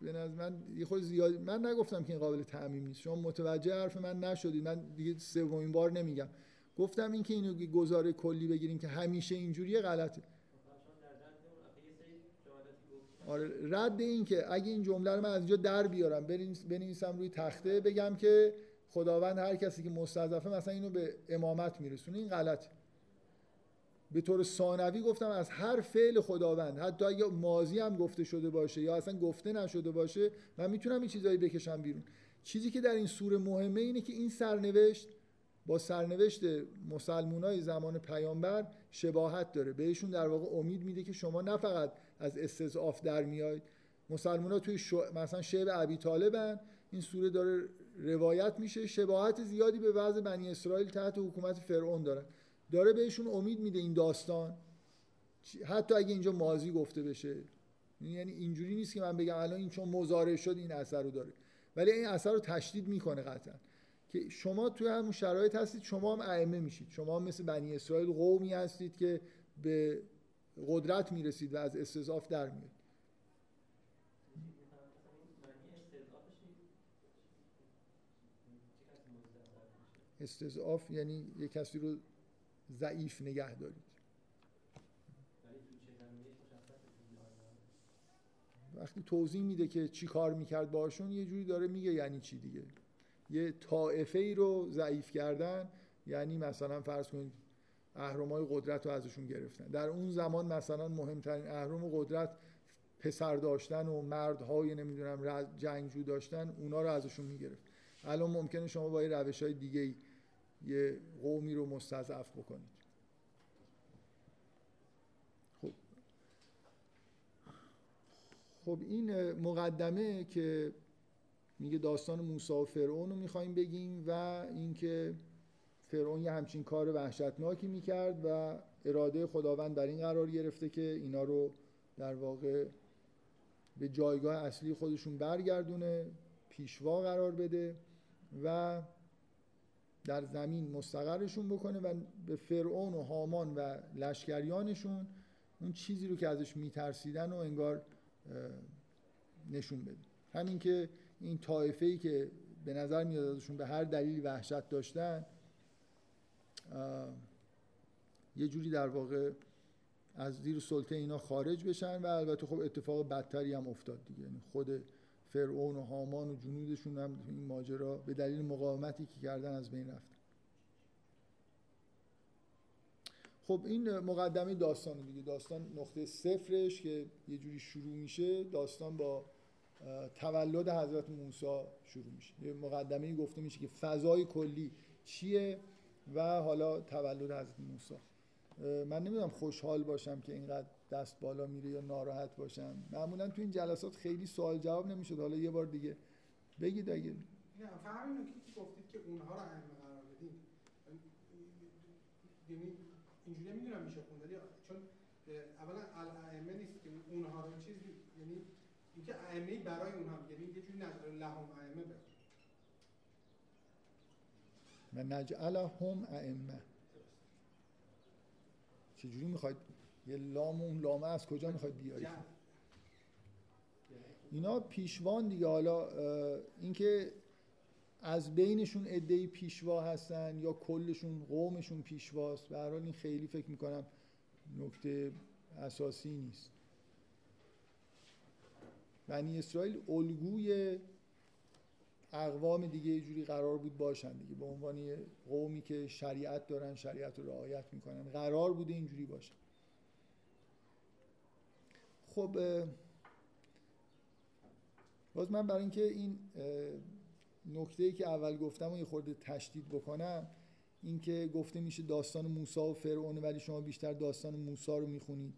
Speaker 1: به نظر من یه خود زیاد من نگفتم که این قابل تعمیم نیست. شما متوجه حرف من نشدید. من دیگه سومین بار نمیگم. گفتم اینکه اینو گزاره کلی بگیریم که همیشه اینجوریه غلطه
Speaker 4: مثلا چون در رد اون آخه یه سری جملاتی گفتیم
Speaker 1: آره رد این که اگه این جمله رو من از اینجا در بیارم بنویس- بنویسم روی تخته بگم که خداوند هر کسی که مستضعفه مثلا اینو به امامت میرسونه. این غلطه. به طور ثانوی گفتم از هر فعل خداوند حتی اگه ماضی هم گفته شده باشه یا اصلا گفته نشده باشه من می‌تونم این چیزایی بکشم بیرون. چیزی که در این سوره مهمه اینه که این سرنوشت با سرنوشت مسلمونای زمان پیامبر شباهت داره. بهشون در واقع امید میده که شما نه فقط از استضعاف در میاید مسلمان ها توی شو... مثلا شعب ابی طالبن. این سوره داره روایت میشه. شباهت زیادی به وضع بنی اسرائیل تحت حکومت فرعون دارن. داره بهشون امید میده این داستان. حتی اگه اینجا مازی گفته بشه. یعنی اینجوری نیست که من بگم الان این چون مزارع شد این اثر رو داره. ولی این اثر رو تشدید می‌کنه قطعا. که شما توی همون شرایط هستید شما هم ائمه میشید. شما مثل بنی اسرائیل قومی هستید که به قدرت می‌رسید و از استضعاف در میاد استضعاف یعنی یه کسی رو ضعیف نگه دارید. وقتی توضیح میده که چی کار می‌کرد باشون یه جوری داره میگه یعنی چی دیگه. یه طائفه ای رو ضعیف کردن یعنی مثلا فرض کنید اهرمای قدرت رو ازشون گرفتن. در اون زمان مثلا مهمترین اهرم قدرت پسر داشتن و مردهای نمی‌دونم جنگجو داشتن اونا رو ازشون می‌گرفت. الان ممکنه شما با روش های دیگه یه قومی رو مستضعف بکنید. خب. خب این مقدمه که میگه داستان موسی و فرعون رو می‌خوایم بگیم و اینکه فرعون یه همچین کار وحشتناکی می‌کرد و اراده خداوند در این قرار گرفته که اینا رو در واقع به جایگاه اصلی خودشون برگردونه پیشوا قرار بده و در زمین مستقرشون بکنه و به فرعون و هامان و لشکریانشون اون چیزی رو که ازش میترسیدن و انگار نشون بده. همین که این طایفه ای که به نظر میاد ازشون به هر دلیلی وحشت داشتن یه جوری در واقع از زیر سلطه اینا خارج بشن و البته خب اتفاق بدتری هم افتاد دیگه. یعنی خود فرعون و هامان و جنودشون هم این ماجرا به دلیل مقاومتی که کردن از بین رفتن خب این مقدمه داستان دیگه. داستان نقطه صفرش که یه جوری شروع میشه. داستان با تولد حضرت موسی شروع میشه. یه مقدمه گفته میشه که فضای کلی چیه؟ و حالا تولد حضرت موسی. من نمی‌دونم خوشحال باشم که اینقدر دست بالا میره یا ناراحت باشم. معمولا تو این جلسات خیلی سوال جواب نمی‌شد. حالا یه بار دیگه بگید اگه
Speaker 2: نه فهمیدم که گفتید که اونها رو ائمه قرار بدین. یعنی اینجوری نمی‌دونم میشه ولی چون اولا الائمه نیست که اونها رو چیز یعنی اینکه ائمه برای اونها یعنی یه جوری نظر لهم ائمه به
Speaker 1: و نجعلهم ائمه. چجوری می‌خواید؟ یه لام اون لامه از کجا می‌خواید بیارید؟ اینا پیشوان دیگه. حالا اینکه از بینشون عده‌ای پیشوا هستن یا کلشون قومشون پیشواست به هر حال این خیلی فکر می‌کنم نکته اساسی نیست. بنی اسرائیل الگوی اقوام دیگه یه جوری قرار بود باشن دیگه به عنوان قومی که شریعت دارن شریعت رو رعایت می‌کنن. قرار بوده اینجوری باشن خب باز من برای اینکه این نکته ای که اول گفتم و یه خورده تشدید بکنم اینکه گفته میشه داستان موسی و فرعون ولی شما بیشتر داستان موسی رو می‌خونید.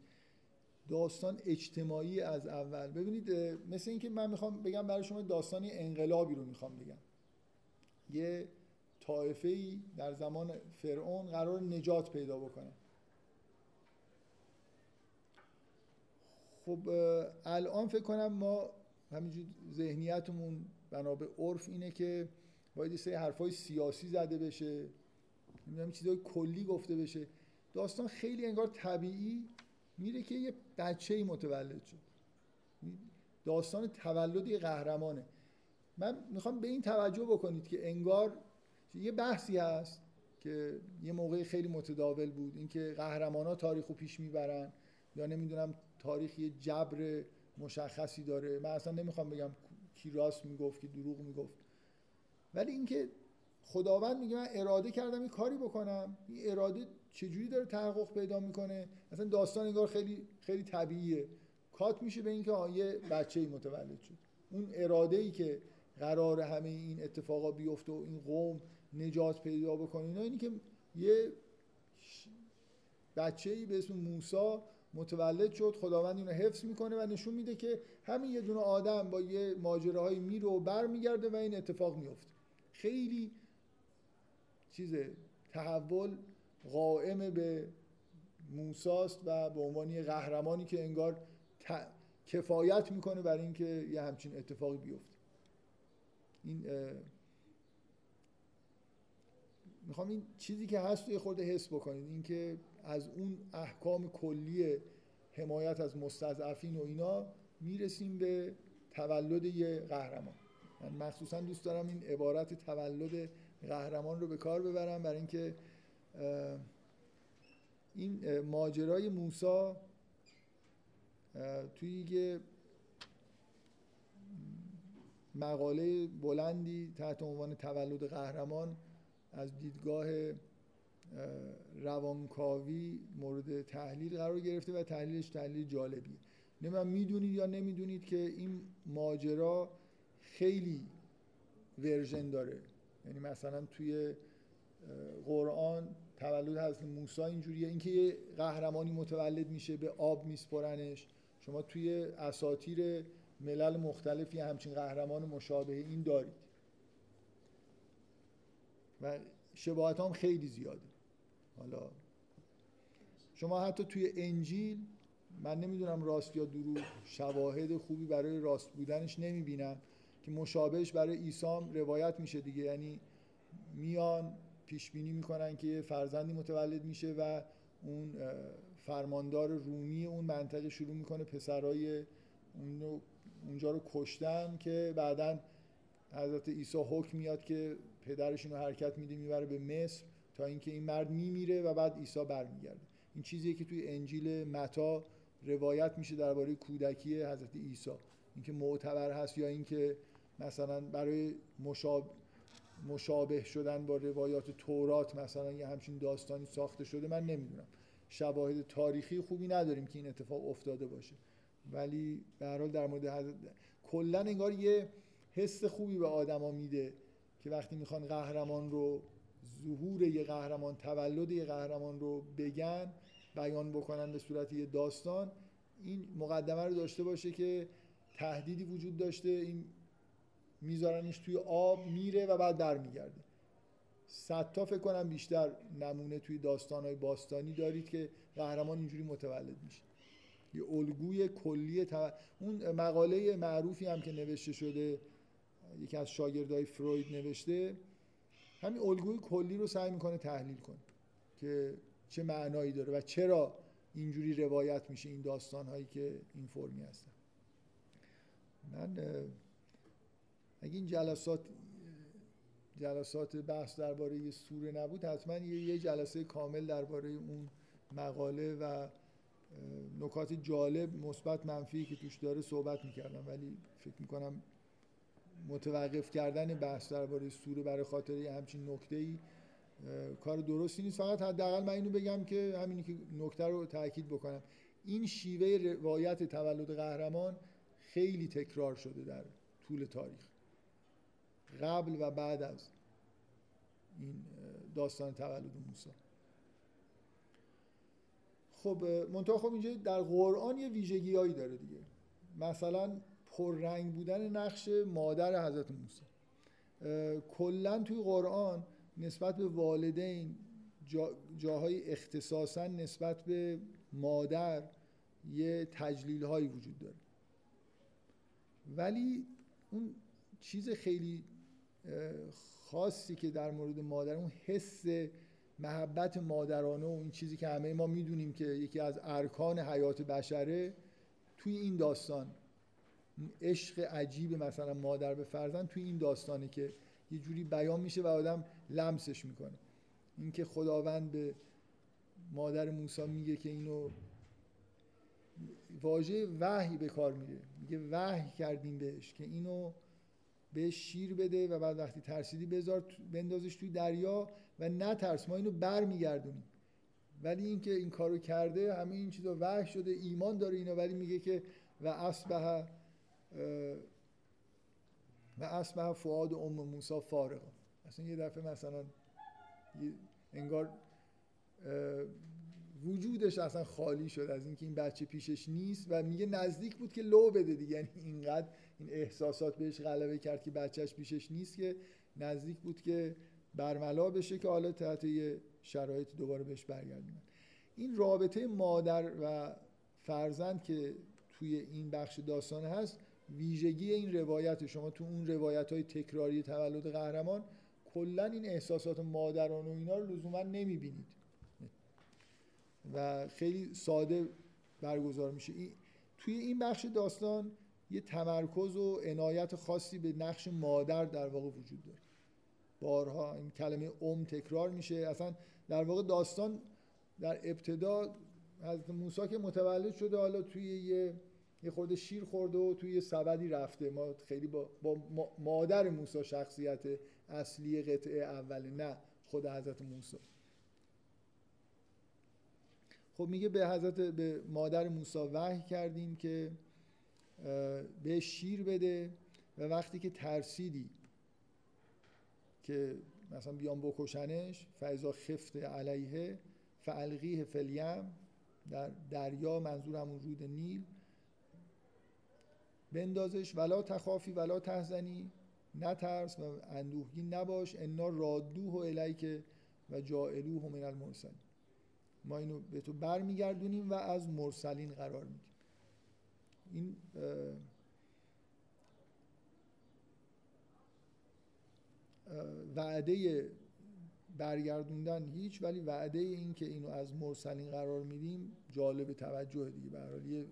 Speaker 1: داستان اجتماعی از اول. ببینید مثل اینکه من می‌خوام بگم برای شما داستان انقلابی رو می‌خوام بگم. یه طایفه ای در زمان فرعون قرار نجات پیدا بکنه. خب الان فکر کنم ما همینجور ذهنیتمون بنا به عرف اینه که باید سری حرفای سیاسی زده بشه. نمی‌دونم چیزای کلی گفته بشه. داستان خیلی انگار طبیعی میره که یه بچه ای متولد شد داستان یه قهرمانه. من می‌خوام به این توجه بکنید که انگار یه بحثی هست که یه موقع خیلی متداول بود. اینکه قهرمان ها تاریخ رو پیش می‌برن یا نمی‌دونم تاریخ یه جبر مشخصی داره. من اصلا نمی‌خوام بگم کی راست می‌گفت کی دروغ می‌گفت. ولی اینکه خداوند میگه من اراده کردم این کاری بکنم این اراده چجوری داره تحقق پیدا می‌کنه؟ اصلا داستان انگار خیلی خیلی طبیعیه. کات میشه به اینکه یه بچه متولد شد. اون اراده ای که قرار همه این اتفاقا بیفته و این قوم نجات پیدا بکنه اینا اینی که یه بچه ای به اسم موسی متولد شد. خداوند اینو حفظ می‌کنه و نشون میده که همین یه دونه آدم با یه ماجراهایی میره و برمیگرده و این اتفاق میفته خیلی چیز تحول قائم به موساست و به عنوان یه قهرمانی که انگار کفایت می‌کنه برای اینکه یه همچین اتفاقی بیفته. این می‌خوام این چیزی که هست توی خورده حس بکنید. اینکه از اون احکام کلی حمایت از مستضعفین و اینا می‌رسیم به تولد یه قهرمان. من مخصوصا دوست دارم این عبارت تولد قهرمان رو به کار ببرم برای اینکه این ماجرای موسا توی یه مقاله بلندی تحت عنوان تولد قهرمان از دیدگاه روانکاوی مورد تحلیل قرار گرفته و تحلیلش تحلیل جالبی نمی‌دونم می‌دونید یا نمی‌دونید که این ماجرا خیلی ورژن داره. یعنی مثلا توی قرآن تولد حضرت موسی اینجوریه. اینکه یه قهرمانی متولد میشه به آب میسپرنش شما توی اساتیر ملل مختلفی همچین قهرمان مشابه این دارید. و شباهت هم خیلی زیاده. حالا شما حتی توی انجیل من نمی‌دونم راست یا دروغ شواهد خوبی برای راست بودنش نمی‌بینم که مشابهش برای ایسام روایت میشه دیگه. یعنی میان پیش بینی می‌کنن که فرزندی متولد میشه و اون فرماندار رومی اون منطقه شروع می‌کنه پسرای اونجا رو کشتن که بعدا حضرت عیسی حکم میاد که پدرشون رو حرکت میده می‌بره به مصر تا اینکه این مرد میمیره و بعد عیسی برمیگرده. این چیزیه که توی انجیل متا روایت میشه درباره کودکی حضرت عیسی. اینکه معتبر هست یا اینکه مثلا برای مشابه مشابه شدن با روایات تورات مثلا یه همچین داستانی ساخته شده من نمی‌دونم. شواهد تاریخی خوبی نداریم که این اتفاق افتاده باشه. ولی به هر حال در مورد حضرت کلا انگار یه حس خوبی به آدما میده که وقتی می‌خوان قهرمان رو ظهور یه قهرمان تولد یه قهرمان رو بگن بیان بکنن به صورت یه داستان این مقدمه رو داشته باشه که تهدیدی وجود داشته این میذارنش توی آب میره و بعد برمیگرده. صد تا فکر کنم بیشتر نمونه توی داستانهای باستانی دارید که قهرمان اینجوری متولد میشه. یه الگوی کلی اون مقاله معروفی هم که نوشته شده یکی از شاگردای فروید نوشته همین الگوی کلی رو سعی می‌کنه تحلیل کنه که چه معنایی داره و چرا اینجوری روایت میشه این داستان هایی که این فرمی هستن. من اگه این جلسات جلسات بحث درباره یه سوره نبود حتما یه جلسه کامل درباره اون مقاله و نکات جالب مثبت منفی که توش داره صحبت می‌کردم. ولی فکر می‌کنم متوقف کردن بحث درباره سوره برای خاطر همچین نکته ای کار درستی نیست. فقط حداقل من اینو بگم که همینی که نکته رو تاکید بکنم. این شیوه روایت تولد قهرمان خیلی تکرار شده در طول تاریخ. قبل و بعد از این داستان تولد موسی. خب منتها خب اینجا در قرآن یه ویژگیهایی داره دیگه. مثلا پررنگ بودن نقش مادر حضرت موسی. کلا توی قرآن نسبت به والدین جا جاهای اختصاصا نسبت به مادر یه تجلیل هایی وجود داره. ولی اون چیز خیلی خاصی که در مورد مادر اون حس محبت مادرانه و این چیزی که همه ما می‌دونیم که یکی از ارکان حیات بشره توی این داستان عشق عجیب مثلا مادر به فرزند توی این داستانه که یه جوری بیان میشه و آدم لمسش می‌کنه. اینکه خداوند به مادر موسی میگه که اینو واژه وحی به کار میره میگه وحی کردیم بهش که اینو به شیر بده و بعد وقتی ترسیدی بذار بندازش توی دریا و نترس. ما اینو برمیگردونیم. ولی اینکه این کارو کرده همه این چیزا وحی شده ایمان داره اینا ولی میگه که و اصبح و اصبح فؤاد ام موسی فارغ. اصلا یه دفعه مثلا انگار وجودش اصلا خالی شد از اینکه این بچه پیشش نیست و میگه نزدیک بود که لو بده دیگه. یعنی اینقدر این احساسات بهش غلبه کرد که بچهش پیشش نیست که نزدیک بود که برملا بشه که حالا تحت یه شرایط دوباره بهش برگردونن. این رابطه مادر و فرزند که توی این بخش داستان هست ویژگی این روایت شما تو اون روایت های تکراری تولد قهرمان کلا این احساسات مادران و اینا رو لزوما نمی‌بینید. و خیلی ساده برگزار میشه. توی این بخش داستان یه تمرکز و عنایت خاصی به نقش مادر در واقع وجود داره. بارها این کلمه ام تکرار میشه. اصلا در واقع داستان در ابتدا حضرت موسی که متولد شده حالا توی یه یه خورده شیر خورده و توی یه سبدی رفته. ما خیلی با, با مادر موسی شخصیت اصلی قطعه اوله نه خود حضرت موسی. خب میگه به حضرت به مادر موسی وحی کردیم که به شیر بده و وقتی که ترسیدی که مثلا بیان بکشنش فیضا خفت علیه فالقیه فلیم در دریا منظور همون رود نیل بندازش ولا تخافی ولا تحزنی نترس و اندوهگین نباش انا رادوه الیک و جائلوه من المرسلین. ما اینو به تو برمیگردونیم و از مرسلین قرار میدیم این وعده برگردوندن هیچ ولی وعده این که اینو از مرسلین قرار میدیم جالب توجه دیگه. به یه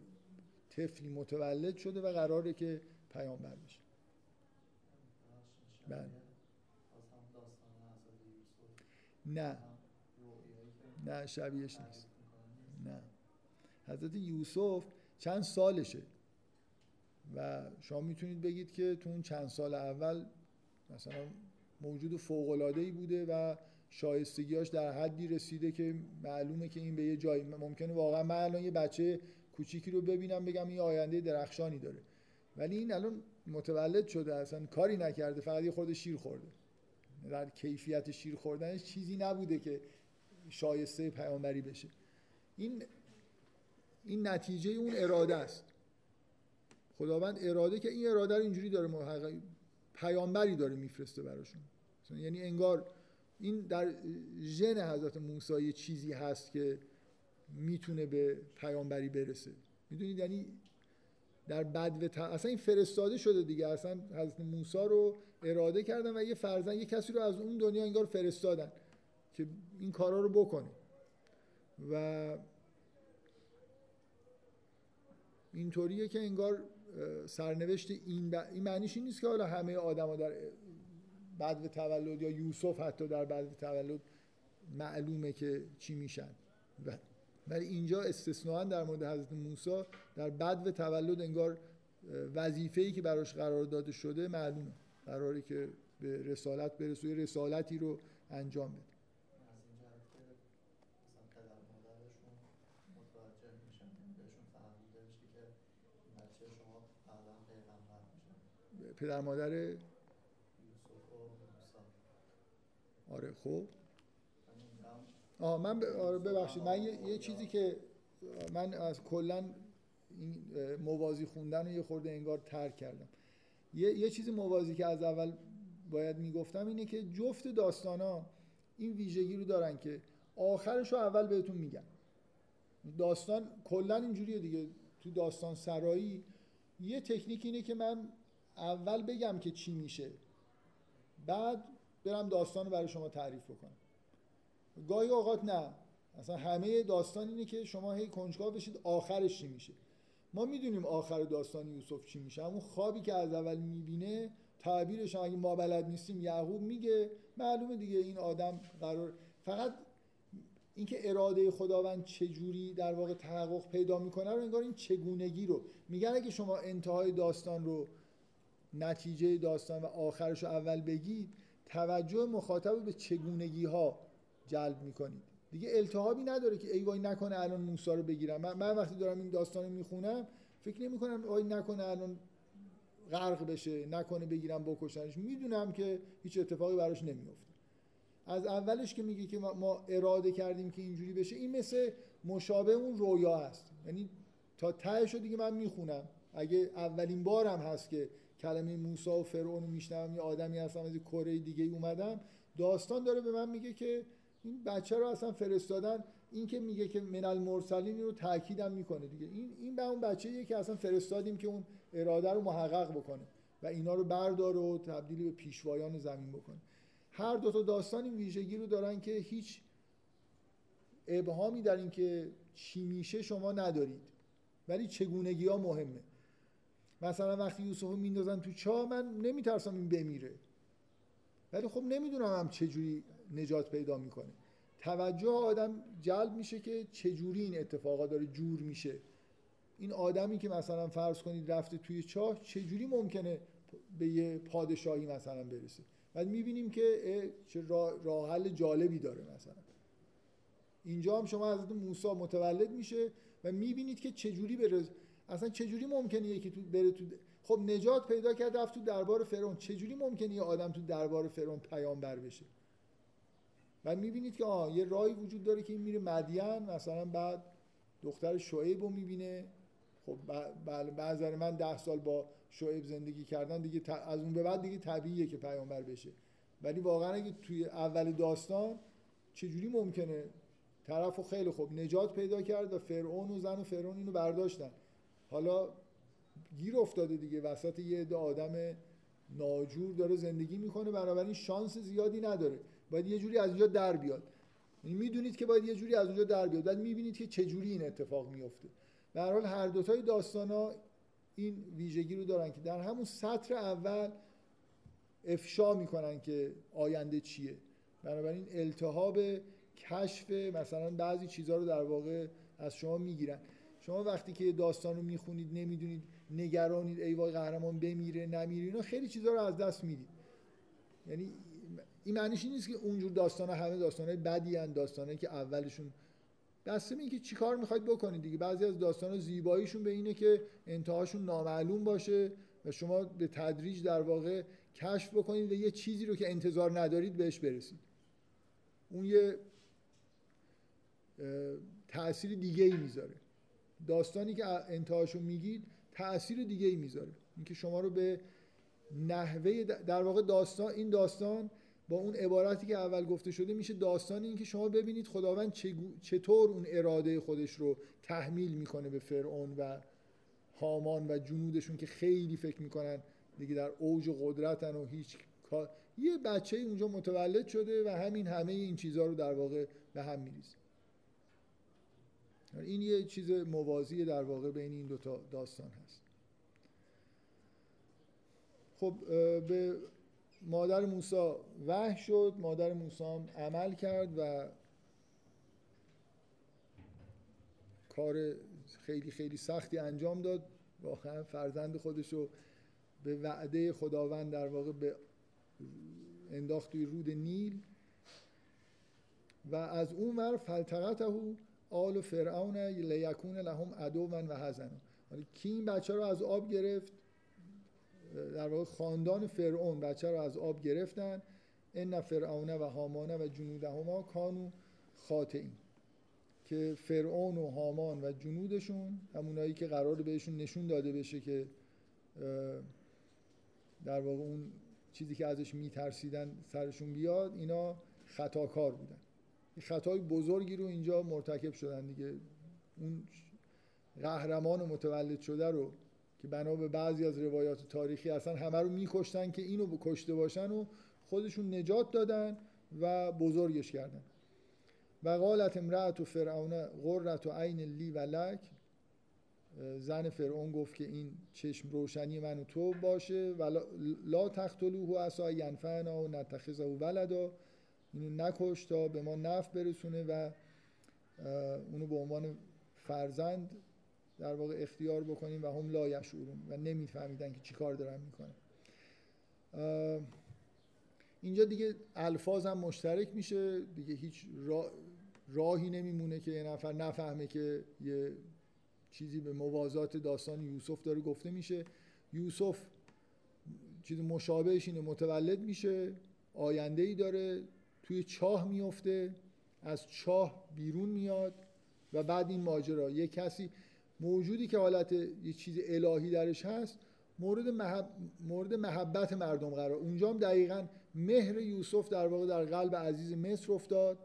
Speaker 1: طفلی متولد شده و قراره که پیامبر بشه. بله. نه. نه شبیهش نیست. نه. حضرت یوسف چند سالشه. و شما می‌تونید بگید که تو اون چند سال اول مثلا موجود ای بوده و شایستگیاش در حدی رسیده که معلومه که این به یه جایی ممکنه واقعا من الان یه بچه کوچیکی رو ببینم بگم این آینده درخشانی داره. ولی این الان متولد شده اصلا کاری نکرده فقط یه خود شیر خورده. در کیفیت شیر خوردنش چیزی نبوده که شایسته پیامبری بشه. این این نتیجه اون اراده است. خداوند اراده که این اراده رو اینجوری داره محقق پیامبری داره میفرسته براشون. یعنی انگار این در ژن حضرت موسی چیزی هست که می‌تونه به پیامبری برسه. می‌دونید؟ یعنی در بد و اصلا این فرستاده شده دیگه. اصلا حضرت موسی رو اراده کردن و یه فرزن یه کسی رو از اون دنیا انگار فرستادن که این کارا رو بکنه. و اینطوریه که انگار سرنوشت این, ب... این معنیش این نیست که حالا همه آدما در بعد تولد یا یوسف حتی در بعد تولد معلومه که چی میشن. ولی اینجا استثناا در مورد حضرت موسی در بعد تولد انگار وظیفه‌ای که براش قرار داده شده معلومه. قراری که به رسالت برسه رسالتی رو انجام بده. پدر مادر؟ آره خب. آه من ب... آره ببخشید. من یه... یه چیزی که من از کلا این موازی خوندن رو یه خورده انگار ترک کردم. یه, یه چیز موازی که از اول باید می‌گفتم اینه که جفت داستان ها این ویژگی رو دارن که آخرش رو اول بهتون میگن. داستان کلا اینجوریه دیگه. تو داستان سرایی یه تکنیک اینه که من اول بگم که چی میشه. بعد برم داستان رو برای شما تعریف بکنم. گاهی اوقات نه. اصلا همه داستان اینه که شما هی کنجکاو بشید آخرش چی میشه. ما می‌دونیم آخر داستان یوسف چی میشه. همون خوابی که از اول می‌بینه تعبیرش اگه ما بلد نیستیم یعقوب میگه معلومه دیگه این آدم قرار فقط اینکه اراده خداوند چجوری در واقع تحقق پیدا می‌کنه رو انگار این چگونگی رو. میگن اگه شما انتهای داستان رو نتیجه داستان و آخرش رو اول بگید توجه مخاطب به چگونگی ها جلب می‌کنید. دیگه التهابی نداره که ای وای نکنه الان موسی رو بگیرم. من, من وقتی دارم این داستان رو می‌خونم فکر نمی کنم وای نکنه الان غرق بشه نکنه بگیرم بکشنش. می‌دونم که هیچ اتفاقی براش نمیفته از اولش که میگه که ما اراده کردیم که اینجوری بشه این مثل مشابه اون رویا است یعنی تا تهش دیگه من می‌خونم. اگه اولین بارم هست که کلمه موسی و فرعون رو میشنوم یه آدمی هستم از کره دیگه اومدم. داستان داره به من میگه که این بچه رو اصلا فرستادن این که میگه که من المرسلین رو تاکیدم می‌کنه دیگه. این این به اون بچه که اصلا فرستادیم که اون اراده رو محقق بکنه و اینا رو برداره و تبدیل به پیشوایان زمین بکنه. هر دو تا داستان این ویژگی رو دارن که هیچ ابهامی در این که چی میشه شما ندارید. ولی چگونگی ها مهمه. مثلا وقتی یوسف رو میندازن تو چاه من نمیترسم این بمیره. ولی خب نمی‌دونم هم چجوری نجات پیدا می‌کنه. توجه آدم جلب میشه که چجوری این اتفاقا داره جور میشه. این آدمی که مثلا فرض کنید رفته توی چاه چجوری ممکنه به یه پادشاهی مثلا برسه؟ بعد می‌بینیم که چه راه حل جالبی داره مثلا. اینجا هم شما حضرت موسی متولد میشه و می‌بینید که چجوری بره اصلا چجوری ممکنه یکی تو بره تو خب نجات پیدا کرد رفت تو دربار فرعون. چجوری ممکنه یه آدم تو دربار فرعون پیامبر بشه؟ و می‌بینید که آه یه راهی وجود داره که این میره مدین مثلا بعد دختر شعیب رو می‌بینه. خب بله به من ده سال با شعیب زندگی کردن دیگه از اون به بعد دیگه طبیعیه که پیامبر بشه. ولی واقعا اگه توی اول داستان چجوری ممکنه؟ طرف خیلی خوب نجات پیدا کرد و فرعون و زن و فرعون اینو برداشتن. حالا گیر افتاده دیگه وسط یه عده آدم ناجور داره زندگی می‌کنه بنابراین شانس زیادی نداره. باید یه جوری از اونجا در بیاد. یعنی می‌دونید که باید یه جوری از اونجا در بیاد. بعد می‌بینید که چه جوری این اتفاق میفته به هر حال هر دوتای داستان ها این ویژگی رو دارن که در همون سطر اول افشا می‌کنن که آینده چیه. بنابراین التهاب کشف مثلا بعضی چیزها رو در واقع از شما می‌گیرن. شما وقتی که داستان رو می‌خونید نمی‌دونید نگرانید ای وای قهرمان بمیره نمیره اینا خیلی چیزها رو از دست می‌دید. یعنی این معنیش این نیست که اونجور داستان همه داستان بدی هن داستان که اولشون دسته این که چیکار می‌خواید بکنید دیگه. بعضی از داستان زیباییشون به اینه که انتهاشون نامعلوم باشه و شما به تدریج در واقع کشف بکنید و یه چیزی رو که انتظار ندارید بهش برسید. اون یه تأثیر دیگه ای می‌ذاره. داستانی که انتهاشو میگید تأثیر دیگه ای می‌ذاره. اینکه شما رو به نحوه در واقع داستان این داستان با اون عبارتی که اول گفته شده میشه داستان این که شما ببینید خداوند چطور اون اراده خودش رو تحمیل می‌کنه به فرعون و هامان و جنودشون که خیلی فکر می‌کنن دیگه در اوج قدرتن و هیچ یه بچه اونجا متولد شده و همین همه این چیزها رو در واقع به هم میریزه. این یه چیز موازی در واقع بین این دوتا داستان هست. خب به مادر موسی وحی شد مادر موسی هم عمل کرد و کار خیلی خیلی سختی انجام داد. واقعا فرزند خودش رو به وعده خداوند در واقع به انداخت توی رود نیل و از اون ور فلتقته آل فرعون لیکون لهم عدوا و حزنا کی این بچه رو از آب گرفت در واقع خاندان فرعون بچه رو از آب گرفتن. ان فرعون و هامان و جنودهما کانو خاطئین. که فرعون و هامان و جنودشون همونایی که قرار بهشون نشون داده بشه که در واقع اون چیزی که ازش میترسیدن سرشون بیاد اینا خطاکار بودن. خطای بزرگی رو اینجا مرتکب شدن دیگه. اون قهرمان متولد شده رو که بنا به بعضی از روایات تاریخی اصلا همه رو میکشتن که اینو کشته باشن و خودشون نجات دادن و بزرگش کردن. و قالت امرأت و فرعون قررت و عین لی و لک. زن فرعون گفت که این چشم روشنی من و تو باشه و لا تقتلوه اسا ینفعنا و نتخذه ولدا. اینو نکش تا به ما نف برسونه و اونو به عنوان فرزند در واقع اختیار بکنیم و هم لا یشعرون و نمیفهمیدن که چیکار دارن می‌کنن. اینجا دیگه الفاظ هم مشترک میشه دیگه هیچ راهی نمیمونه که یه نفر نفهمه که یه چیزی به موازات داستان یوسف داره گفته میشه. یوسف چیز مشابهش اینه متولد میشه آینده ای داره توی چاه میفته از چاه بیرون میاد و بعد این ماجرا. یه کسی موجودی که حالت یه چیز الهی درش هست مورد, محب... مورد محبت مردم قرار. اونجا هم دقیقا مهر یوسف در واقع در قلب عزیز مصر افتاد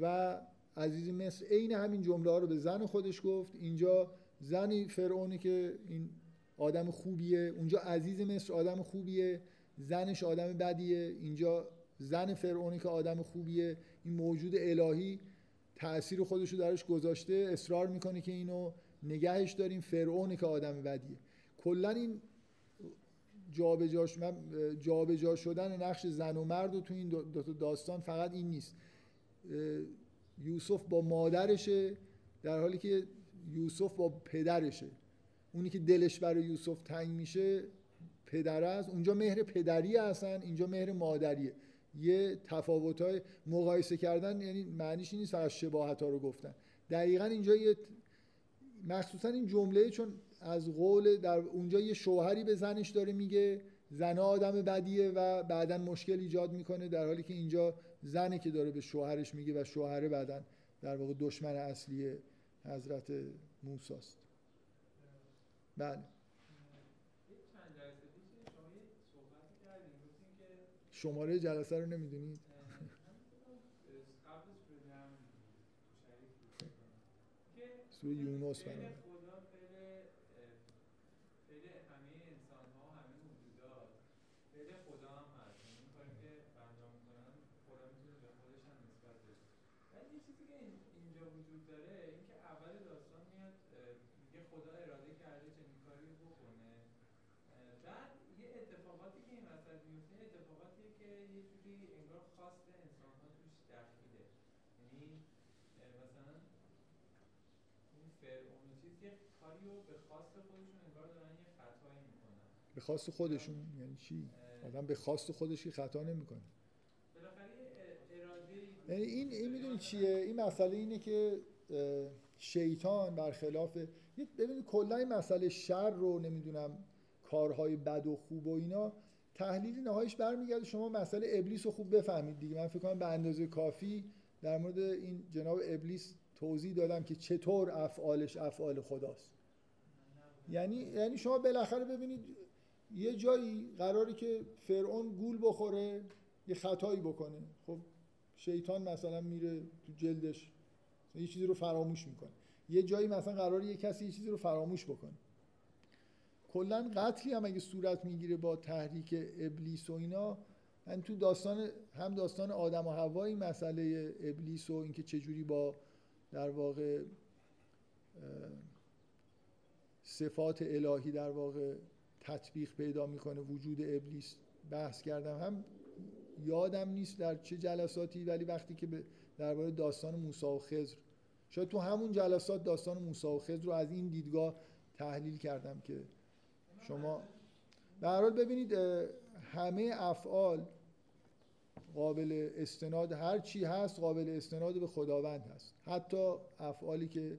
Speaker 1: و عزیز مصر عین همین جمله ها رو به زن خودش گفت. اینجا زنی فرعونی که این آدم خوبیه اونجا عزیز مصر آدم خوبیه زنش آدم بدیه. اینجا زن فرعونی که آدم خوبیه این موجود الهی تأثیر خودش رو درش گذاشته اصرار می‌کنه که اینو نگهش داریم. فرعونی که آدم بدیه. کلا این جابجاش من جابجا شدن نقش زن و مرد و تو این دو تا داستان فقط این نیست. یوسف با مادرشه در حالی که یوسف با پدرشه. اونی که دلش برای یوسف تنگ میشه پدر است. اونجا مهر پدری هستن اینجا مهر مادریه. یه تفاوت های مقایسه کردن یعنی معنیش نیست فقط شباهت ها رو گفتن. دقیقا اینجا یه مخصوصا این جمله چون از قول در اونجا یه شوهری به زنش داره میگه زن آدم بدیه و بعدا مشکل ایجاد می‌کنه در حالی که اینجا زنی که داره به شوهرش میگه و شوهره بعدا در واقع دشمن اصلی حضرت موسی است بله. شماره جلسه رو نمی‌دونید سوره یونس برای به خواست خودشون یعنی چی؟ آدم به خواست خودش خطا نمی‌کنه. یعنی این این می‌دونی چیه؟ این مسئله اینه که شیطان برخلاف ببینید کلا این مسئله شر رو نمی‌دونم کارهای بد و خوب و اینا تحلیل نهاییش برمیگرده. شما مسئله ابلیس رو خوب بفهمید دیگه. من فکر کنم به اندازه کافی در مورد این جناب ابلیس توضیح دادم که چطور افعالش افعال خداست. یعنی یعنی شما بالاخره ببینید یه جایی قراری که فرعون گول بخوره یه خطایی بکنه. خب شیطان مثلا میره تو جلدش یه چیزی رو فراموش می‌کنه. یه جایی مثلا قرار یه کسی یه چیزی رو فراموش بکنه. کلا قتلی هم اگه صورت می‌گیره با تحریک ابلیس و اینا من تو داستان هم داستان آدم و هوا این مسئله ابلیس و اینکه چجوری با در واقع صفات الهی در واقع تطبیق پیدا می‌کنه وجود ابلیس بحث کردم. هم یادم نیست در چه جلساتی ولی وقتی که درباره داستان موسی و خضر شاید تو همون جلسات داستان موسی و خضر رو از این دیدگاه تحلیل کردم که شما به حال ببینید همه افعال قابل استناد هر چی هست قابل استناد به خداوند هست. حتی افعالی که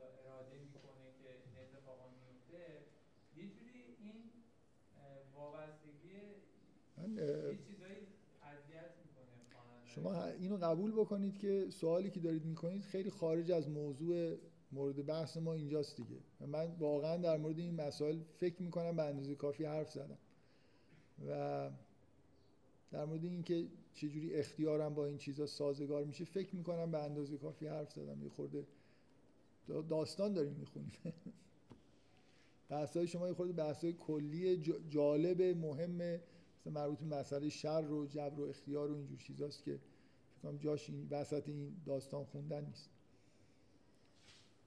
Speaker 1: اینو قبول بکنید که سوالی که دارید می‌کنید خیلی خارج از موضوع مورد بحث ما اینجاست دیگه. من واقعا در مورد این مسائل فکر می‌کنم به اندازه کافی حرف زدم. و در مورد اینکه چجوری اختیارم با این چیزا سازگار میشه فکر می‌کنم به اندازه کافی حرف زدم. یه خورده داستان داریم می‌خونیم. بحثای شما یه خورده بحثای کلی جالب مهمه مثلا مربوط به مسئله شر و جبر و اختیار و اینجور چیزاست که فکر جاش این وسط این داستان خوندن نیست.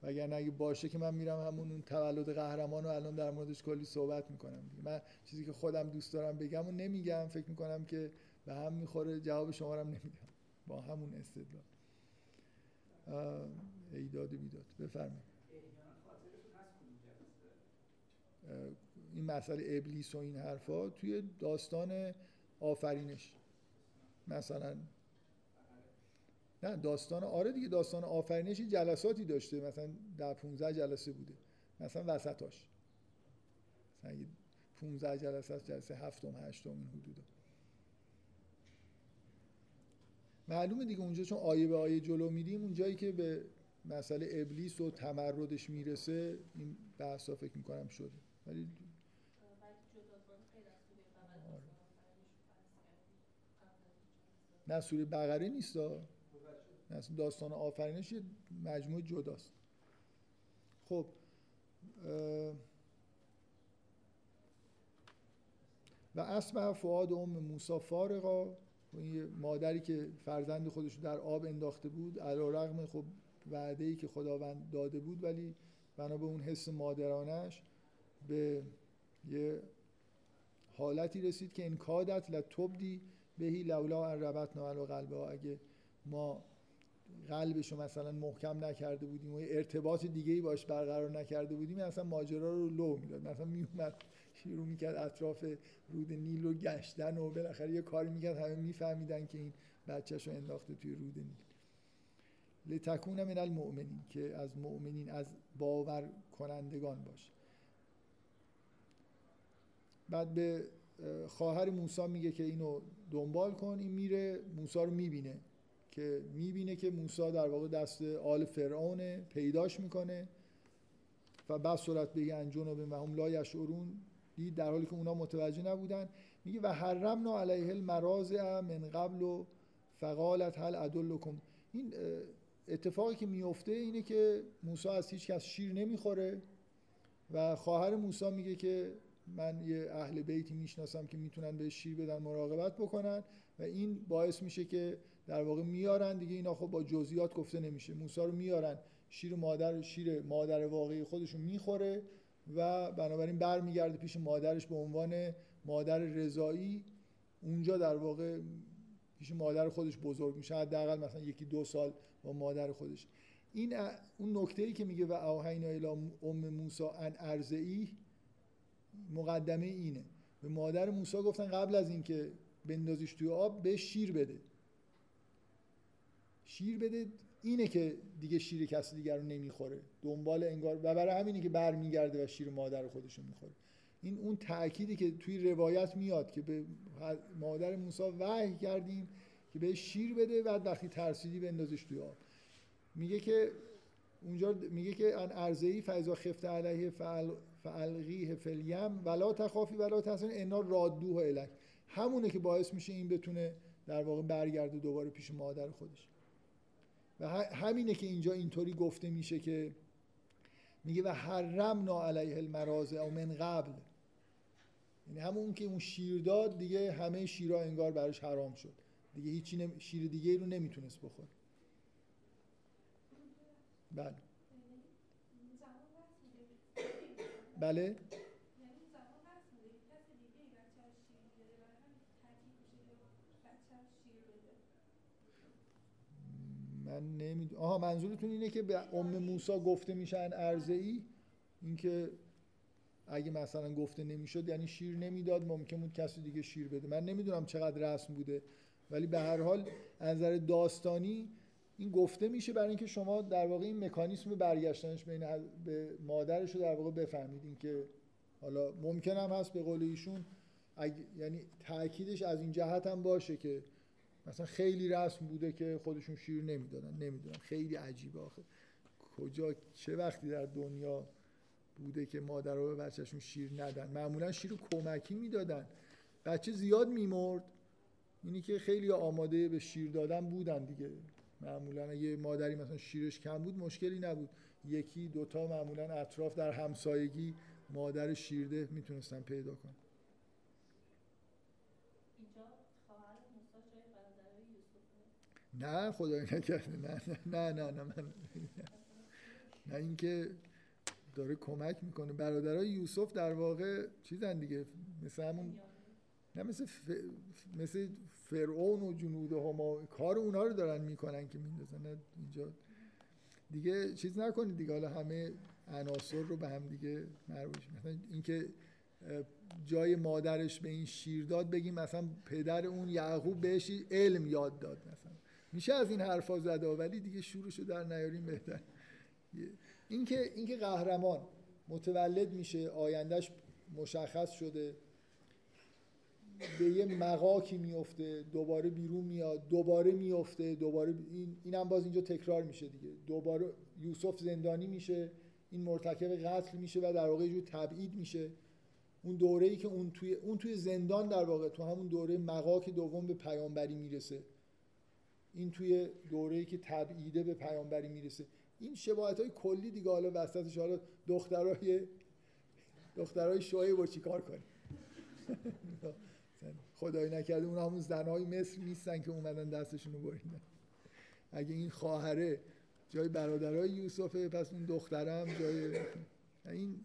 Speaker 1: وگرنه اگه باشه که من میرم همون اون تولد قهرمان رو الان در موردش کلی صحبت می‌کنم من چیزی که خودم دوست دارم بگم و نمیگم فکر می‌کنم که به هم می‌خوره جواب شما رو نمیدم. با همون استدلال. ایداد بیداد. بفرمایید. این مسئله ابلیس و این حرفا توی داستان آفرینش. مثلا نه داستان آره دیگه داستان آفرینش جلساتی داشته مثلا در 15 جلسه بوده. مثلا وسطاش. مثلا 15 جلسه از جلسه هفتم هشتم این حدودا. معلومه دیگه اونجا چون آیه به آیه جلو میریم اونجایی که به مسئله ابلیس و تمردش می‌رسه این بحثا فکر می‌کنم شده. ولی نه سوره بقره نیست. نه داستان آفرینش یه مجموعه جداست. خب و اسمع فعاد ام موسی فارغا. این مادری که فرزند خودش در آب انداخته بود. علا رغم خب وعده ای که خداوند داده بود ولی بنا به اون حس مادرانش به یه حالتی رسید که این کادت لتبدی بهی لولا ان ربطنا علی قلبه اگه ما قلبش رو مثلا محکم نکرده بودیم و ارتباط دیگه ای باش برقرار نکرده بودیم مثلا ماجرا رو لو می‌داد. مثلا میومد شروع می‌کرد اطراف رود نیل رو گشتن و بالاخره یه کاری می‌کرد. همه میفهمیدن که این بچهش رو انداخته توی رود نیل. لتکون من المؤمنین که از مؤمنین از باور کنندگان باشه بعد به خواهر موسی میگه که اینو دنبال کن این میره موسی رو می‌بینه که می‌بینه که موسی در واقع دست آل فرعون پیداش می‌کنه و بعد صورت به انجون و هم لا یشعرون دید در حالی که اونا متوجه نبودن. میگه و حرمنا علیه المراضع من قبل و فقالت هل ادلکم. این اتفاقی که میفته اینه که موسی از هیچ کس شیر نمی‌خوره و خواهر موسی میگه که من یه اهل بیتی می‌شناسم که می‌تونن به شیر بدن مراقبت بکنن و این باعث میشه که در واقع میارن دیگه اینا خب با جزئیات گفته نمیشه. موسی رو میارن شیر مادر شیر مادر واقعی خودشون می‌خوره و بنابراین برمیگرده پیش مادرش به عنوان مادر رضایی. اونجا در واقع پیش مادر خودش بزرگ میشه. حداقل مثلا یکی دو سال با مادر خودش. این اون نکته ای که میگه و اوهینا الی ام موسی ان ارزئی مقدمه اینه. به مادر موسی گفتن قبل از اینکه بندازیش توی آب به شیر بده. شیر بده اینه که دیگه شیر کسی دیگر رو نمی‌خوره. دنبال انگار و برای همینی که برمیگرده و شیر مادر خودش رو می‌خوره. این اون تأکیدی که توی روایت میاد که به مادر موسی وحی کردیم که به شیر بده و وقتی ترسیدی بندازش توی آب. میگه که اونجا میگه که ان ارزهی فایزا خفت علیه فعل فالقیه فلیم ولا تخافی ولا تحزنی انا رادوه الک همونه که باعث میشه این بتونه در واقع برگرده دوباره پیش مادر خودش. و همینه که اینجا اینطوری گفته میشه که میگه و حرمنا علیه المرازه او من قبل. یعنی همون که اون شیر داد دیگه همه شیرها انگار براش حرام شد. دیگه هیچی نم... شیر دیگه رو نمی‌تونست بخور بله. بله. من نمی‌دونم آها منظورتون اینه که به ام موسی گفته میشن ارزه ای اینکه اگه مثلا گفته نمی‌شد یعنی شیر نمی‌داد ممکن بود کسی دیگه شیر بده. من نمی‌دونم چقدر رسم بوده. ولی به هر حال از نظر داستانی این گفته میشه برای اینکه شما در واقع این مکانیسم برگشتنش بین به مادرش رو در واقع بفهمید. اینکه حالا ممکن هم هست به قول ایشون یعنی تاکیدش از این جهت هم باشه که مثلا خیلی رسم بوده که خودشون شیر نمی‌دادن. نمی‌دونم. خیلی عجیبه آخه. کجا چه وقتی در دنیا بوده که مادرها به بچهشون شیر ندن؟ معمولا شیر رو کمکی می‌دادن. بچه زیاد میمرد. اینی که خیلی آماده به شیر دادن بودن دیگه. معمولا یه مادری مثلا شیرش کم بود مشکلی نبود. یکی دوتا معمولا اطراف در همسایگی مادر شیرده می‌تونستن پیدا کنن. نه خدای نکرده. نه نه نه نه من نه اینکه داره کمک می‌کنه. برادرای یوسف در واقع چیزن دیگه. مثل همون نه مثل ف... مثل فرعون و جنود هما کار اونا رو دارن می‌کنن که میندازن. اینجا دیگه چیز نکنید دیگه. حالا همه عناصر رو به هم دیگه مربوط مثلا اینکه جای مادرش به این شیر داد بگیم مثلا پدر اون یعقوب بهش علم یاد داد مثلا. میشه از این حرفا زده ولی دیگه شروعشو در نیاریم بهتر. اینکه اینکه قهرمان متولد میشه آیندهش مشخص شده. به یه مقاکی میفته دوباره بیرون میاد دوباره میفته دوباره این اینم باز اینجا تکرار میشه دیگه. دوباره یوسف زندانی میشه این مرتکب قتل میشه و در واقع تبعید میشه. اون دوره ای که اون توی اون توی زندان در واقع تو همون دوره مقاک دوم به پیامبری می‌رسه. این توی دوره ای که تبعیده به پیامبری می‌رسه. این شباهت های کلی دیگه حالا وسطش حالا دخترای دخترای شوهی با چیکار کنیم؟ خدای نکرده اون همون زنهای مصر نیستن که اومدن دستشون رو بریدن. اگه این خواهره جای برادرای یوسفه پس اون دخترم جای این